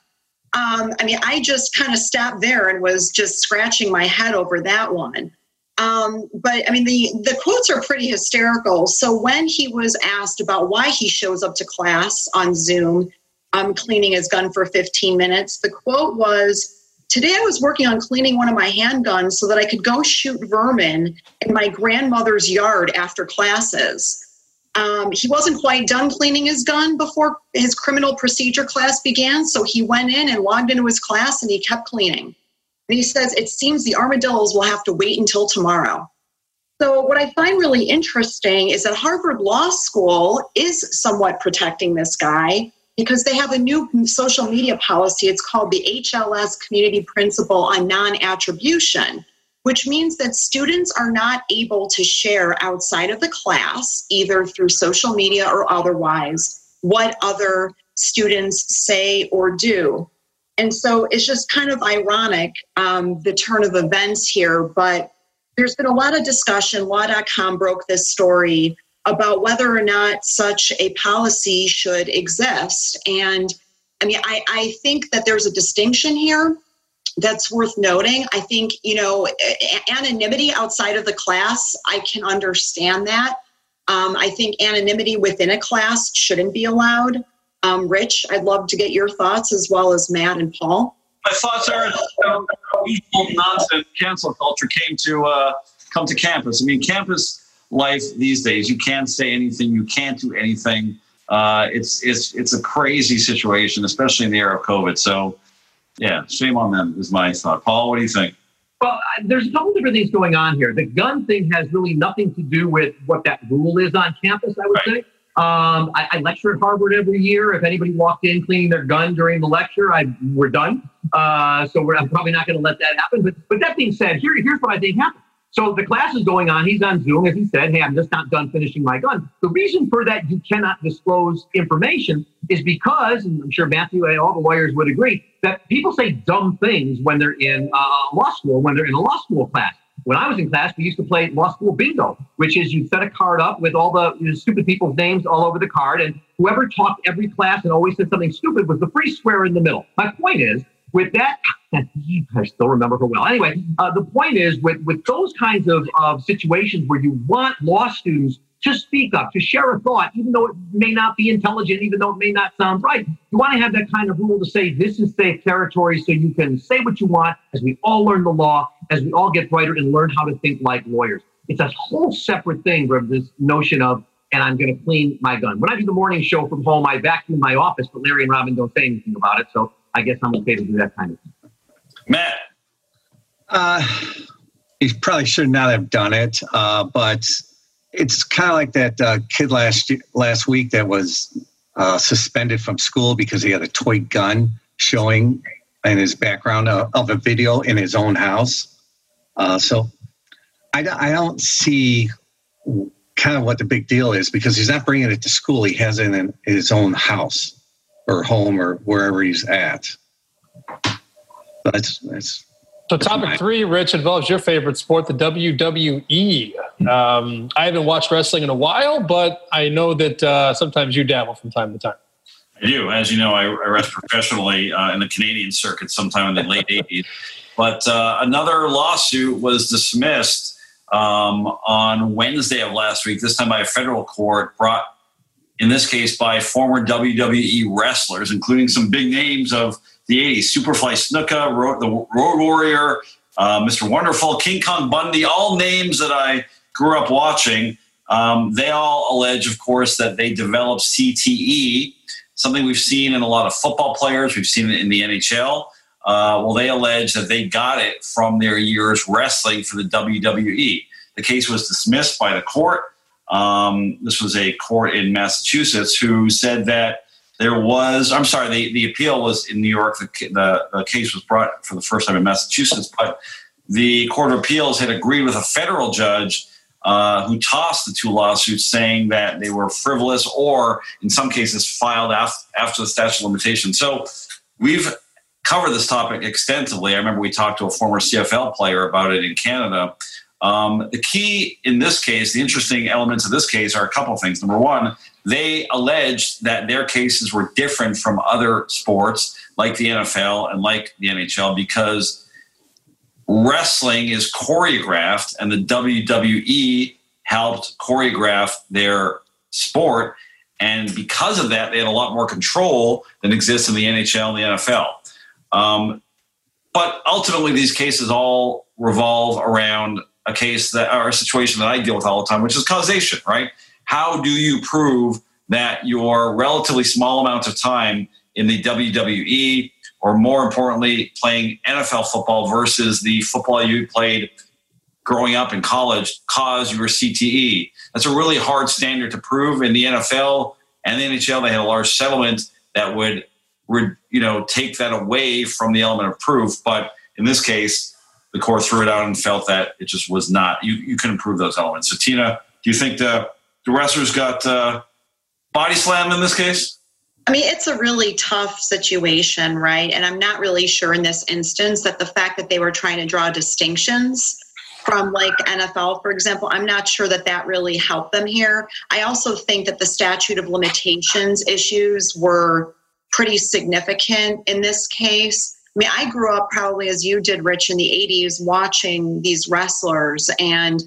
C: Um, I mean, I just kind of stopped there and was just scratching my head over that one. Um, but I mean, the, the quotes are pretty hysterical. So when he was asked about why he shows up to class on Zoom, um, cleaning his gun for 15 minutes, the quote was, Today I was working on cleaning one of my handguns so that I could go shoot vermin in my grandmother's yard after classes. Um, he wasn't quite done cleaning his gun before his criminal procedure class began, so he went in and logged into his class and he kept cleaning. And he says, It seems the armadillos will have to wait until tomorrow. So, what I find really interesting is that Harvard Law School is somewhat protecting this guy because they have a new social media policy. It's called the HLS Community Principle on Non Attribution, which means that students are not able to share outside of the class, either through social media or otherwise, what other students say or do. And so it's just kind of ironic, um, the turn of events here, but there's been a lot of discussion. Law.com broke this story about whether or not such a policy should exist. And I mean, I, I think that there's a distinction here that's worth noting. I think, you know, anonymity outside of the class, I can understand that. Um, I think anonymity within a class shouldn't be allowed. Um, Rich, I'd love to get your thoughts as well as Matt and Paul.
D: My thoughts are usual nonsense cancel culture came to uh, come to campus. I mean, campus life these days. You can't say anything. You can't do anything. Uh, it's it's it's a crazy situation, especially in the era of COVID. So, yeah, shame on them is my thought. Paul, what do you think?
M: Well, there's a couple different things going on here. The gun thing has really nothing to do with what that rule is on campus. I would right. say. Um, I, I, lecture at Harvard every year. If anybody walked in cleaning their gun during the lecture, I, we're done. Uh, so we're, I'm probably not going to let that happen. But, but that being said, here, here's what I think happened. So the class is going on. He's on Zoom. As he said, hey, I'm just not done finishing my gun. The reason for that you cannot disclose information is because, and I'm sure Matthew and all the lawyers would agree, that people say dumb things when they're in uh, law school, when they're in a law school class. When I was in class, we used to play law school bingo, which is you set a card up with all the you know, stupid people's names all over the card, and whoever talked every class and always said something stupid was the free square in the middle. My point is, with that, I still remember her well. Anyway, uh, the point is with, with those kinds of, of situations where you want law students to speak up, to share a thought, even though it may not be intelligent, even though it may not sound right. You want to have that kind of rule to say this is safe territory so you can say what you want as we all learn the law, as we all get brighter and learn how to think like lawyers. It's a whole separate thing from this notion of, and I'm going to clean my gun. When I do the morning show from home, I vacuum my office, but Larry and Robin don't say anything about it. So I guess I'm okay to do that kind of thing.
D: Matt.
N: Uh, he probably should not have done it, uh, but it's kind of like that uh, kid last last week that was uh, suspended from school because he had a toy gun showing in his background of, of a video in his own house. Uh, so I, I don't see kind of what the big deal is because he's not bringing it to school. He has it in his own house or home or wherever he's at. That's that's.
B: So topic three, Rich, involves your favorite sport, the WWE. Um, I haven't watched wrestling in a while, but I know that uh, sometimes you dabble from time to time.
D: I do. As you know, I, I rest professionally uh, in the Canadian circuit sometime in the late [LAUGHS] 80s. But uh, another lawsuit was dismissed um, on Wednesday of last week, this time by a federal court brought in this case by former WWE wrestlers, including some big names of the 80s Superfly Snuka, the Road Warrior, uh, Mr. Wonderful, King Kong Bundy, all names that I grew up watching. Um, they all allege, of course, that they developed CTE, something we've seen in a lot of football players, we've seen it in the NHL. Uh, well, they allege that they got it from their years wrestling for the WWE. The case was dismissed by the court. Um, this was a court in Massachusetts who said that there was, I'm sorry, the, the appeal was in New York. The, the, the case was brought for the first time in Massachusetts, but the Court of Appeals had agreed with a federal judge uh, who tossed the two lawsuits, saying that they were frivolous or, in some cases, filed af- after the statute of limitations. So we've covered this topic extensively. I remember we talked to a former CFL player about it in Canada. Um, the key in this case, the interesting elements of this case are a couple of things. Number one, they alleged that their cases were different from other sports like the NFL and like the NHL because wrestling is choreographed and the WWE helped choreograph their sport. And because of that, they had a lot more control than exists in the NHL and the NFL. Um, but ultimately, these cases all revolve around a case that or a situation that I deal with all the time, which is causation, right? How do you prove that your relatively small amount of time in the WWE, or more importantly, playing NFL football versus the football you played growing up in college, caused your CTE? That's a really hard standard to prove in the NFL and the NHL. They had a large settlement that would, would you know, take that away from the element of proof. But in this case, the court threw it out and felt that it just was not. You you couldn't prove those elements. So Tina, do you think the the wrestlers got uh, body slammed in this case?
C: I mean, it's a really tough situation, right? And I'm not really sure in this instance that the fact that they were trying to draw distinctions from like NFL, for example, I'm not sure that that really helped them here. I also think that the statute of limitations issues were pretty significant in this case. I mean, I grew up probably as you did, Rich, in the 80s, watching these wrestlers. And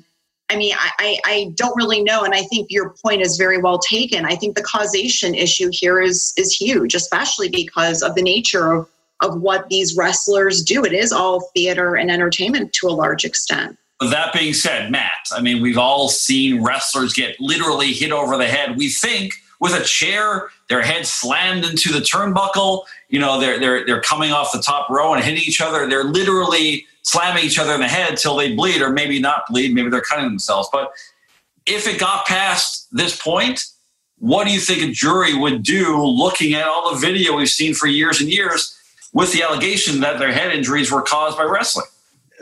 C: I mean, I, I don't really know. And I think your point is very well taken. I think the causation issue here is is huge, especially because of the nature of, of what these wrestlers do. It is all theater and entertainment to a large extent.
D: That being said, Matt, I mean, we've all seen wrestlers get literally hit over the head. We think with a chair, their head slammed into the turnbuckle. You know, they're they're they're coming off the top row and hitting each other. They're literally slamming each other in the head till they bleed, or maybe not bleed. Maybe they're cutting themselves. But if it got past this point, what do you think a jury would do looking at all the video we've seen for years and years with the allegation that their head injuries were caused by wrestling?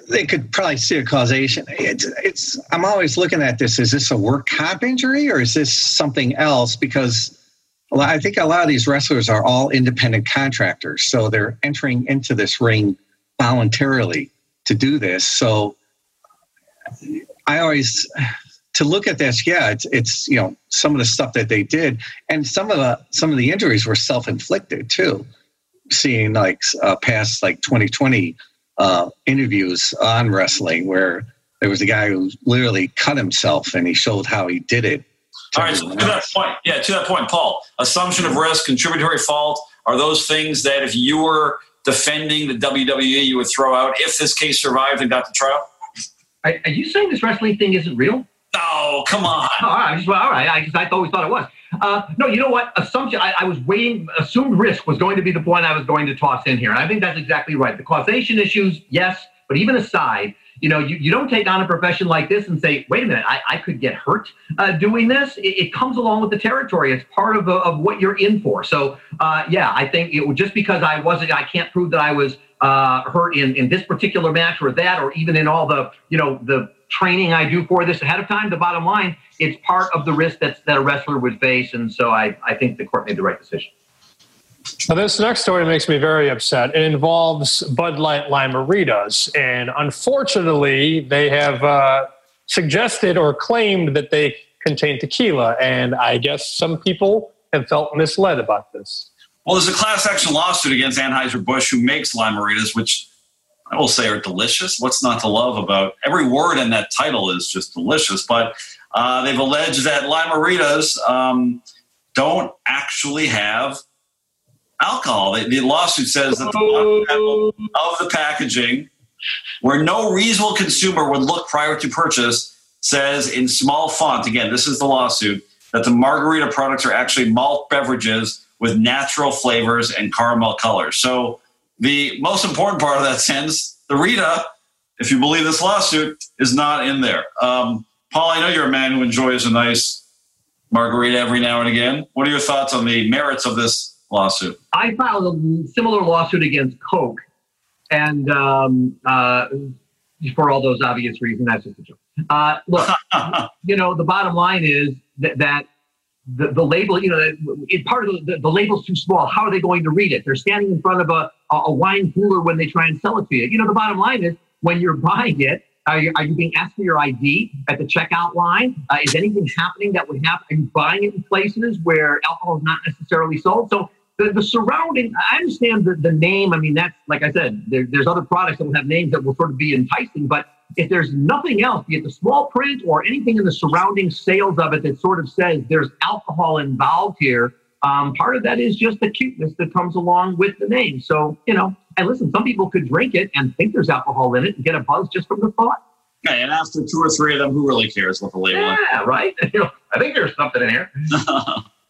N: They could probably see a causation. It's, it's. I'm always looking at this. Is this a work comp injury or is this something else? Because I think a lot of these wrestlers are all independent contractors, so they're entering into this ring voluntarily to do this. So I always to look at this, yeah, it's it's you know some of the stuff that they did, and some of the some of the injuries were self inflicted too. Seeing like uh, past like 2020 uh, interviews on wrestling where there was a guy who literally cut himself and he showed how he did it
D: all right, so to that point, yeah, to that point, Paul, assumption of risk, contributory fault are those things that if you were defending the WWE, you would throw out if this case survived and got to trial?
M: Are, are you saying this wrestling thing isn't real?
D: No, come on.
M: Oh, all right, well, all right. I, I always thought it was. Uh, no, you know what? Assumption. I, I, was waiting. Assumed risk was going to be the point I was going to toss in here, and I think that's exactly right. The causation issues, yes, but even aside, you know, you, you don't take on a profession like this and say, wait a minute, I, I could get hurt uh, doing this. It, it, comes along with the territory. It's part of, of what you're in for. So, uh, yeah, I think it, just because I wasn't, I can't prove that I was uh, hurt in, in this particular match or that, or even in all the, you know, the training I do for this ahead of time. The bottom line, it's part of the risk that's, that a wrestler would face. And so I, I think the court made the right decision.
B: Now, this next story makes me very upset. It involves Bud Light Lime-A-Ritas, and unfortunately, they have uh, suggested or claimed that they contain tequila, and I guess some people have felt misled about this.
D: Well, there's a class action lawsuit against Anheuser-Busch, who makes Lime-A-Ritas, which I will say are delicious. What's not to love about every word in that title is just delicious. But uh, they've alleged that Lime-A-Ritas um, don't actually have alcohol. The, the lawsuit says that the of the packaging, where no reasonable consumer would look prior to purchase, says in small font, again, this is the lawsuit, that the margarita products are actually malt beverages with natural flavors and caramel colors. So the most important part of that sentence, the Rita, if you believe this lawsuit, is not in there. Um, Paul, I know you're a man who enjoys a nice margarita every now and again. What are your thoughts on the merits of this lawsuit?
M: I filed a similar lawsuit against Coke, and um, uh, for all those obvious reasons, that's just a joke. Uh, look, [LAUGHS] you know, the bottom line is that, that the, the label, you know, it, part of the, the, the, label's too small. How are they going to read it? They're standing in front of a, a wine cooler when they try and sell it to you. You know, the bottom line is when you're buying it, are you, are you being asked for your ID at the checkout line? Uh, is anything happening that would happen? Are you buying in places where alcohol is not necessarily sold? So the, the surrounding, I understand the, the name. I mean, that's like I said, there, there's other products that will have names that will sort of be enticing, but if there's nothing else, be it the small print or anything in the surrounding sales of it that sort of says there's alcohol involved here, Um, part of that is just the cuteness that comes along with the name. So, you know, and listen, some people could drink it and think there's alcohol in it and get a buzz just from the thought.
D: Okay, and after two or three of them, who really cares what the label is?
M: Yeah, right. [LAUGHS] I think there's something in here.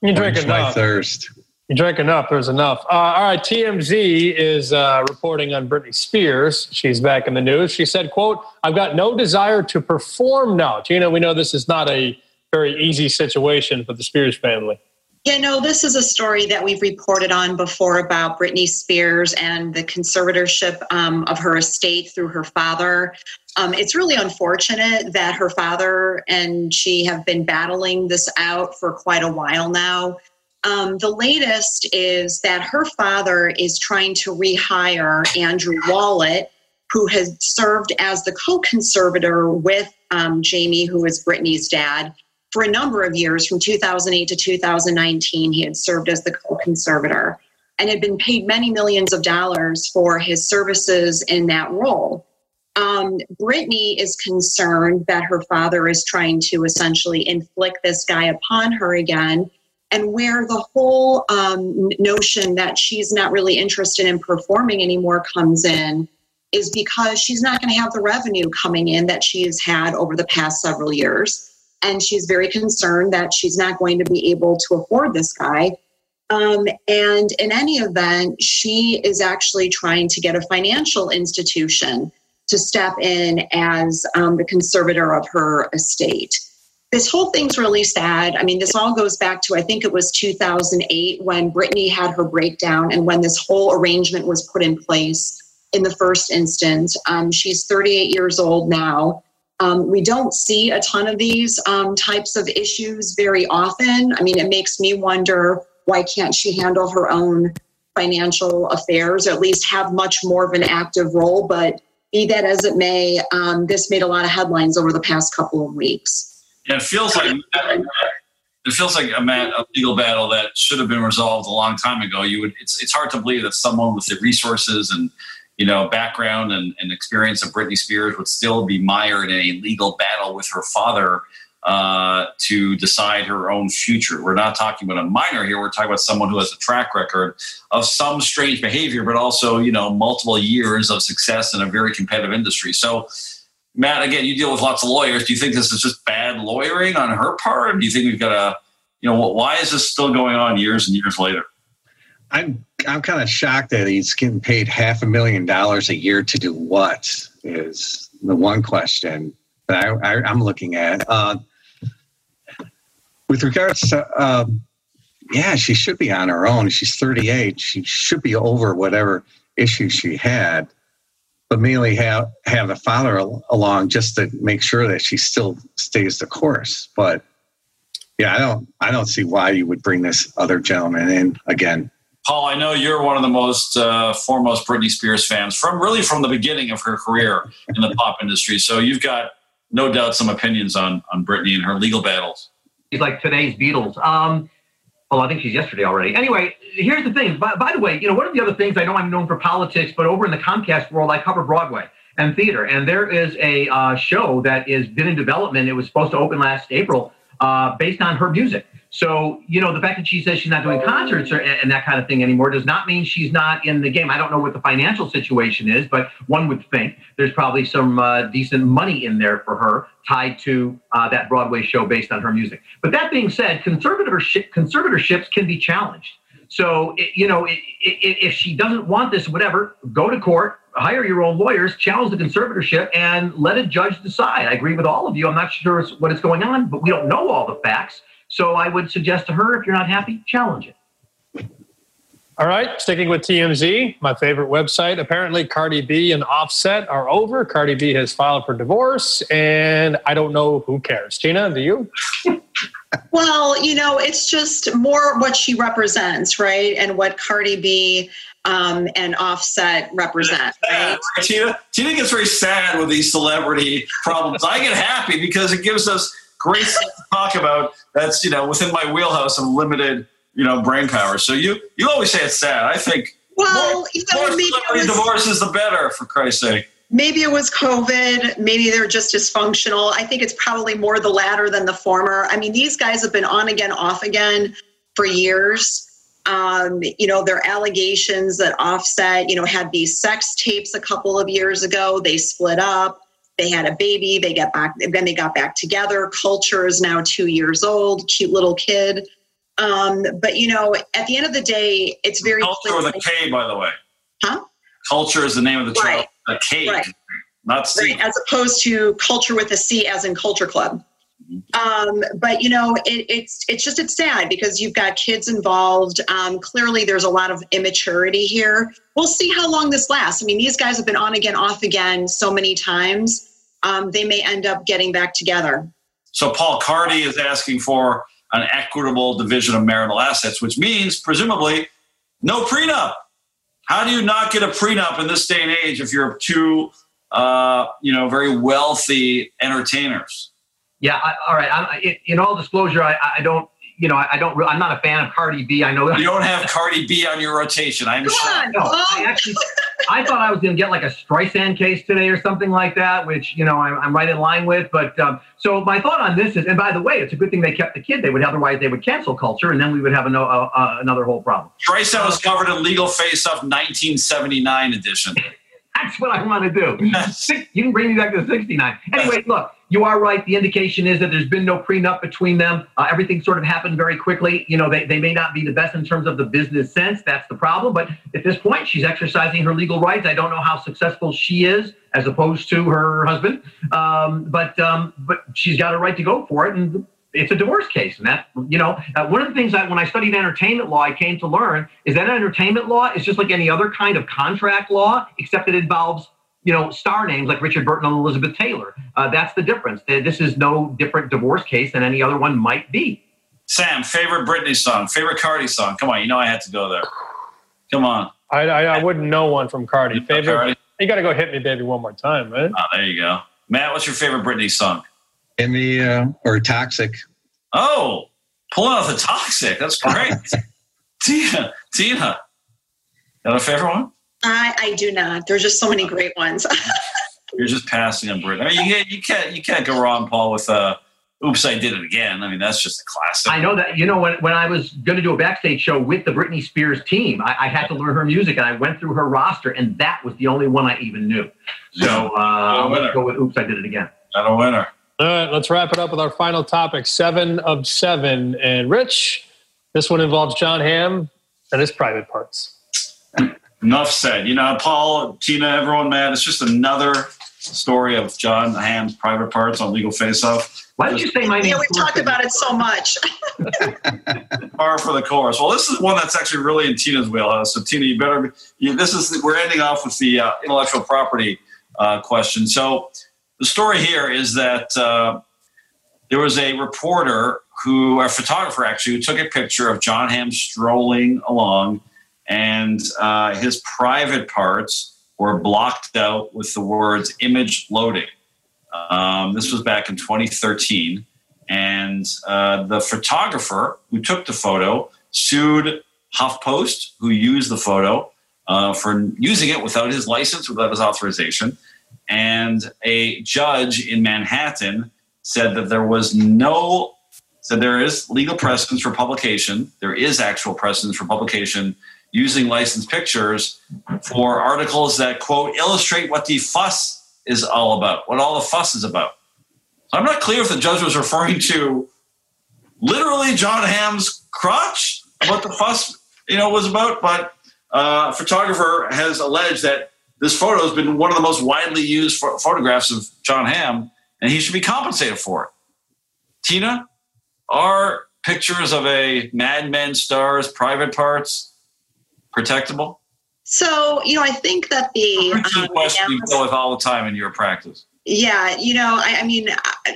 B: You drink
N: Quench my
B: enough.
N: thirst.
B: You drink enough. There's enough. Uh, all right. TMZ is uh, reporting on Britney Spears. She's back in the news. She said, "quote I've got no desire to perform now." Tina, we know this is not a very easy situation for the Spears family.
C: Yeah, no, this is a story that we've reported on before about Britney Spears and the conservatorship um, of her estate through her father. Um, it's really unfortunate that her father and she have been battling this out for quite a while now. Um, the latest is that her father is trying to rehire Andrew Wallet, who has served as the co conservator with um, Jamie, who is Britney's dad for a number of years from 2008 to 2019 he had served as the co-conservator and had been paid many millions of dollars for his services in that role. Um, Britney is concerned that her father is trying to essentially inflict this guy upon her again and where the whole um, notion that she's not really interested in performing anymore comes in is because she's not going to have the revenue coming in that she has had over the past several years and she's very concerned that she's not going to be able to afford this guy. Um, and in any event, she is actually trying to get a financial institution to step in as um, the conservator of her estate. This whole thing's really sad. I mean, this all goes back to, I think it was 2008 when Britney had her breakdown and when this whole arrangement was put in place in the first instance. Um, she's 38 years old now. Um, we don't see a ton of these um, types of issues very often. I mean, it makes me wonder why can't she handle her own financial affairs, or at least have much more of an active role? But be that as it may, um, this made a lot of headlines over the past couple of weeks.
D: Yeah, it feels like it feels like a, man, a legal battle that should have been resolved a long time ago. You would it's it's hard to believe that someone with the resources and you know background and, and experience of Britney Spears would still be mired in a legal battle with her father uh, to decide her own future. We're not talking about a minor here. We're talking about someone who has a track record of some strange behavior, but also you know multiple years of success in a very competitive industry. So. Matt, again, you deal with lots of lawyers. Do you think this is just bad lawyering on her part? Or Do you think we've got a, you know, why is this still going on years and years later?
N: I'm I'm kind of shocked that he's getting paid half a million dollars a year to do what is the one question that I, I, am looking at. Uh, with regards to, um, yeah, she should be on her own. She's 38. She should be over whatever issue she had, but mainly have have the father al- along just to make sure that she still stays the course. But yeah, I don't I don't see why you would bring this other gentleman in again.
D: Paul, I know you're one of the most uh, foremost Britney Spears fans from really from the beginning of her career in the pop industry. So you've got no doubt some opinions on on Britney and her legal battles.
M: She's like today's Beatles. Um, well, I think she's yesterday already. Anyway, here's the thing. By, by the way, you know, one of the other things I know I'm known for politics, but over in the Comcast world, I cover Broadway and theater. And there is a uh, show that is been in development. It was supposed to open last April, uh, based on her music. So, you know, the fact that she says she's not doing concerts or, and that kind of thing anymore does not mean she's not in the game. I don't know what the financial situation is, but one would think there's probably some uh, decent money in there for her tied to uh, that Broadway show based on her music. But that being said, conservatorship, conservatorships can be challenged. So, it, you know, it, it, if she doesn't want this, whatever, go to court, hire your own lawyers, challenge the conservatorship, and let a judge decide. I agree with all of you. I'm not sure what is going on, but we don't know all the facts. So I would suggest to her, if you're not happy, challenge it.
B: All right, sticking with TMZ, my favorite website. Apparently, Cardi B and Offset are over. Cardi B has filed for divorce, and I don't know who cares. Tina, do you? [LAUGHS]
C: Well, you know, it's just more what she represents, right? And what Cardi B um, and Offset represent, right?
D: Tina, Tina gets very sad with these celebrity problems. I get happy because it gives us great stuff to talk about. That's you know within my wheelhouse of limited you know brain power. So you you always say it's sad. I think
C: Well,
D: more,
C: you know,
D: more
C: maybe was-
D: divorces the better, for Christ's sake.
C: Maybe it was COVID. Maybe they're just dysfunctional. I think it's probably more the latter than the former. I mean, these guys have been on again, off again for years. Um, you know, their allegations that Offset, you know, had these sex tapes a couple of years ago. They split up. They had a baby. They got back. Then they got back together. Culture is now two years old. Cute little kid. Um, but you know, at the end of the day, it's very
D: culture
C: clear.
D: with a K, by the way.
C: Huh?
D: Kulture is the name of the child. A K,
C: Right.
D: not C.
C: right, as opposed to culture with a C, as in Culture Club. Um, but you know, it, it's it's just it's sad because you've got kids involved. Um, clearly, there's a lot of immaturity here. We'll see how long this lasts. I mean, these guys have been on again, off again so many times. Um, they may end up getting back together.
D: So Paul Cardi is asking for an equitable division of marital assets, which means presumably no prenup. How do you not get a prenup in this day and age if you're two, uh, you know, very wealthy entertainers?
M: Yeah, I, all right. I'm, in, in all disclosure, I, I don't, you know, I, I don't. re- I'm not a fan of Cardi B. I know
D: You don't have Cardi B on your rotation. I'm sure.
M: On, No, I actually, I thought I was going to get like a Streisand case today or something like that, which you know I'm, I'm right in line with. But um, so my thought on this is, and by the way, it's a good thing they kept the kid. They would otherwise they would cancel culture, and then we would have ano- uh, uh, another whole problem.
D: Streisand was covered in Legal Face Off 1979 edition. [LAUGHS]
M: That's what I want to do. Six- you can bring me back to 69. Anyway, look, you are right. The indication is that there's been no prenup between them. Uh, everything sort of happened very quickly. You know, they, they may not be the best in terms of the business sense. That's the problem. But at this point, she's exercising her legal rights. I don't know how successful she is as opposed to her husband. Um, but um, but she's got a right to go for it. And it's a divorce case. And that, you know, uh, one of the things that when I studied entertainment law, I came to learn is that entertainment law is just like any other kind of contract law, except it involves, you know, star names like Richard Burton and Elizabeth Taylor. Uh, that's the difference. Uh, This is no different divorce case than any other one might be.
D: Sam, favorite Britney song, favorite Cardi song. Come on, you know I had to go there. Come on.
B: I, I, I wouldn't know one from Cardi. Favorite?
D: Cardi?
B: You got to go hit me, baby, one more time, right?
D: Oh, there you go. Matt, what's your favorite Britney song?
N: In the uh, or toxic.
D: Oh, pulling out the toxic. That's great. [LAUGHS] Tina, Tina, got a favorite one?
C: I, I do not. There's just so many great ones. [LAUGHS]
D: You're just passing on Britney. I mean, you, can't- you can't you can't go wrong, Paul, with uh, "Oops, I Did It Again." I mean, that's just a classic.
M: I know that, you know, when, when I was going to do a backstage show with the Britney Spears team, I, I had to learn her music and I went through her roster, and that was the only one I even knew. So uh,
D: winner.
M: let's go with Oops, I Did It Again.
D: Got a winner.
B: All right, let's wrap it up with our final topic seven of seven. And Rich, this one involves Jon Hamm and his private parts.
D: Enough said. You know, Paul, Tina, everyone, man, it's just another story of Jon Hamm's private parts on Legal Face Off.
M: Why did you say my
C: yeah, we've talked about it so much. [LAUGHS]
D: Par for the course. Well, this is one that's actually really in Tina's wheelhouse. So, Tina, you better. You, this is we're ending off with the uh, intellectual property uh, question. So, the story here is that uh, there was a reporter who, a photographer actually, who took a picture of John Ham strolling along, and uh, his private parts were blocked out with the words "image loading." Um, this was back in 2013. And uh, the photographer who took the photo sued HuffPost, who used the photo, uh, for using it without his license, without his authorization. And a judge in Manhattan said that there was no, said there is legal precedence for publication. There is actual precedence for publication using licensed pictures for articles that, quote, illustrate what the fuss is all about, what all the fuss is about. So I'm not clear if the judge was referring to literally Jon Hamm's crotch, what the fuss you know was about, but uh, a photographer has alleged that this photo has been one of the most widely used pho- photographs of John Hamm, and he should be compensated for it. Tina, are pictures of a Mad Men star's private parts protectable?
C: So, you know, I think that the um,
D: question you deal with all the time in your practice.
C: Yeah, you know, I, I mean,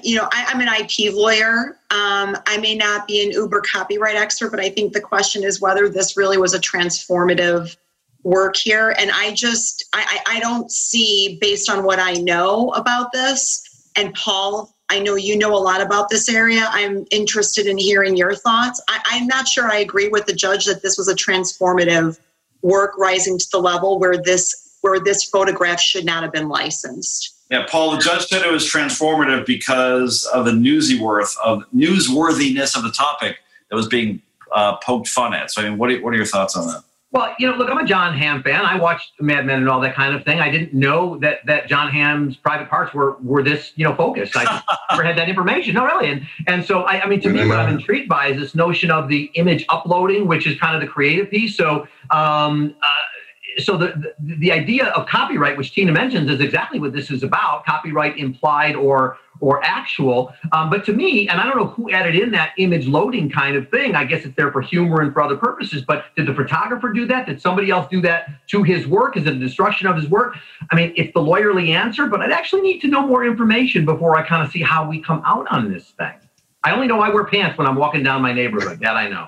C: you know, I, I'm an IP lawyer. Um, I may not be an Uber copyright expert, but I think the question is whether this really was a transformative work here. And I just, I, I I don't see, based on what I know about this, and Paul, I know you know a lot about this area. I'm interested in hearing your thoughts. I, I'm not sure I agree with the judge that this was a transformative work rising to the level where this where this photograph should not have been licensed.
D: Yeah, Paul, the judge said it was transformative because of the newsy worth of newsworthiness of the topic that was being uh, poked fun at. So, I mean, what are, what are your thoughts on that?
M: Well, you know, look, I'm a Jon Hamm fan. I watched Mad Men and all that kind of thing. I didn't know that that Jon Hamm's private parts were were this, you know, focused. I [LAUGHS] never had that information. No, really. And and so I, I mean, to me, what I'm intrigued by is this notion of the image uploading, which is kind of the creative piece. So um, uh, so the, the, the idea of copyright, which Tina mentions, is exactly what this is about: copyright implied or or actual. Um, but to me, and I don't know who added in that image loading kind of thing. I guess it's there for humor and for other purposes. But did the photographer do that? Did somebody else do that to his work? Is it a destruction of his work? I mean, it's the lawyerly answer, but I'd actually need to know more information before I kind of see how we come out on this thing. I only know I wear pants when I'm walking down my neighborhood. That I know.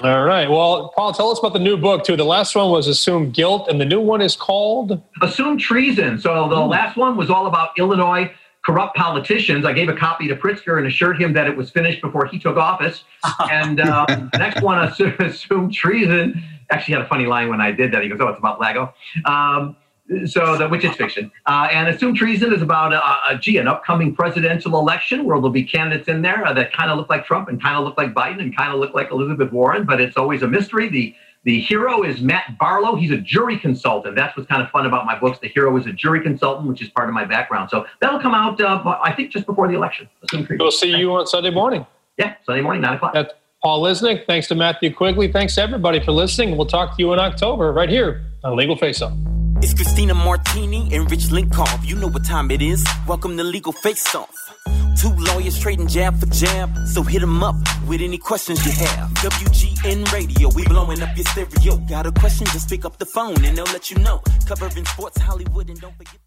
B: All right. Well, Paul, tell us about the new book too. The last one was Assume Guilt, and the new one is called
M: Assume Treason. So the last one was all about Illinois corrupt politicians. I gave a copy to Pritzker and assured him that it was finished before he took office. [LAUGHS] And um, next one, I Assume Treason. Actually, had a funny line when I did that. He goes, "Oh, it's about Lago." Um, so the, which is fiction. Uh, and assumed treason is about a, a, gee, an upcoming presidential election where there'll be candidates in there uh, that kind of look like Trump and kind of look like Biden and kind of look like Elizabeth Warren, but it's always a mystery. The the hero is Matt Barlow. He's a jury consultant. That's what's kind of fun about my books. The hero is a jury consultant, which is part of my background. So that'll come out, uh, I think, just before the election.
B: We'll see you on Sunday morning.
M: Yeah, Sunday morning, 9 o'clock.
B: That's Paul Lisnek. Thanks to Matthew Quigley. Thanks everybody for listening. We'll talk to you in October right here on Legal Face Off.
A: It's Christina Martini and Rich Lenkov. You know what time it is. Welcome to Legal Face Off. Two lawyers trading jab for jab, so hit them up with any questions you have. WGN Radio, we blowing up your stereo. Got a question? Just pick up the phone and they'll let you know. Covering sports, Hollywood, and don't forget.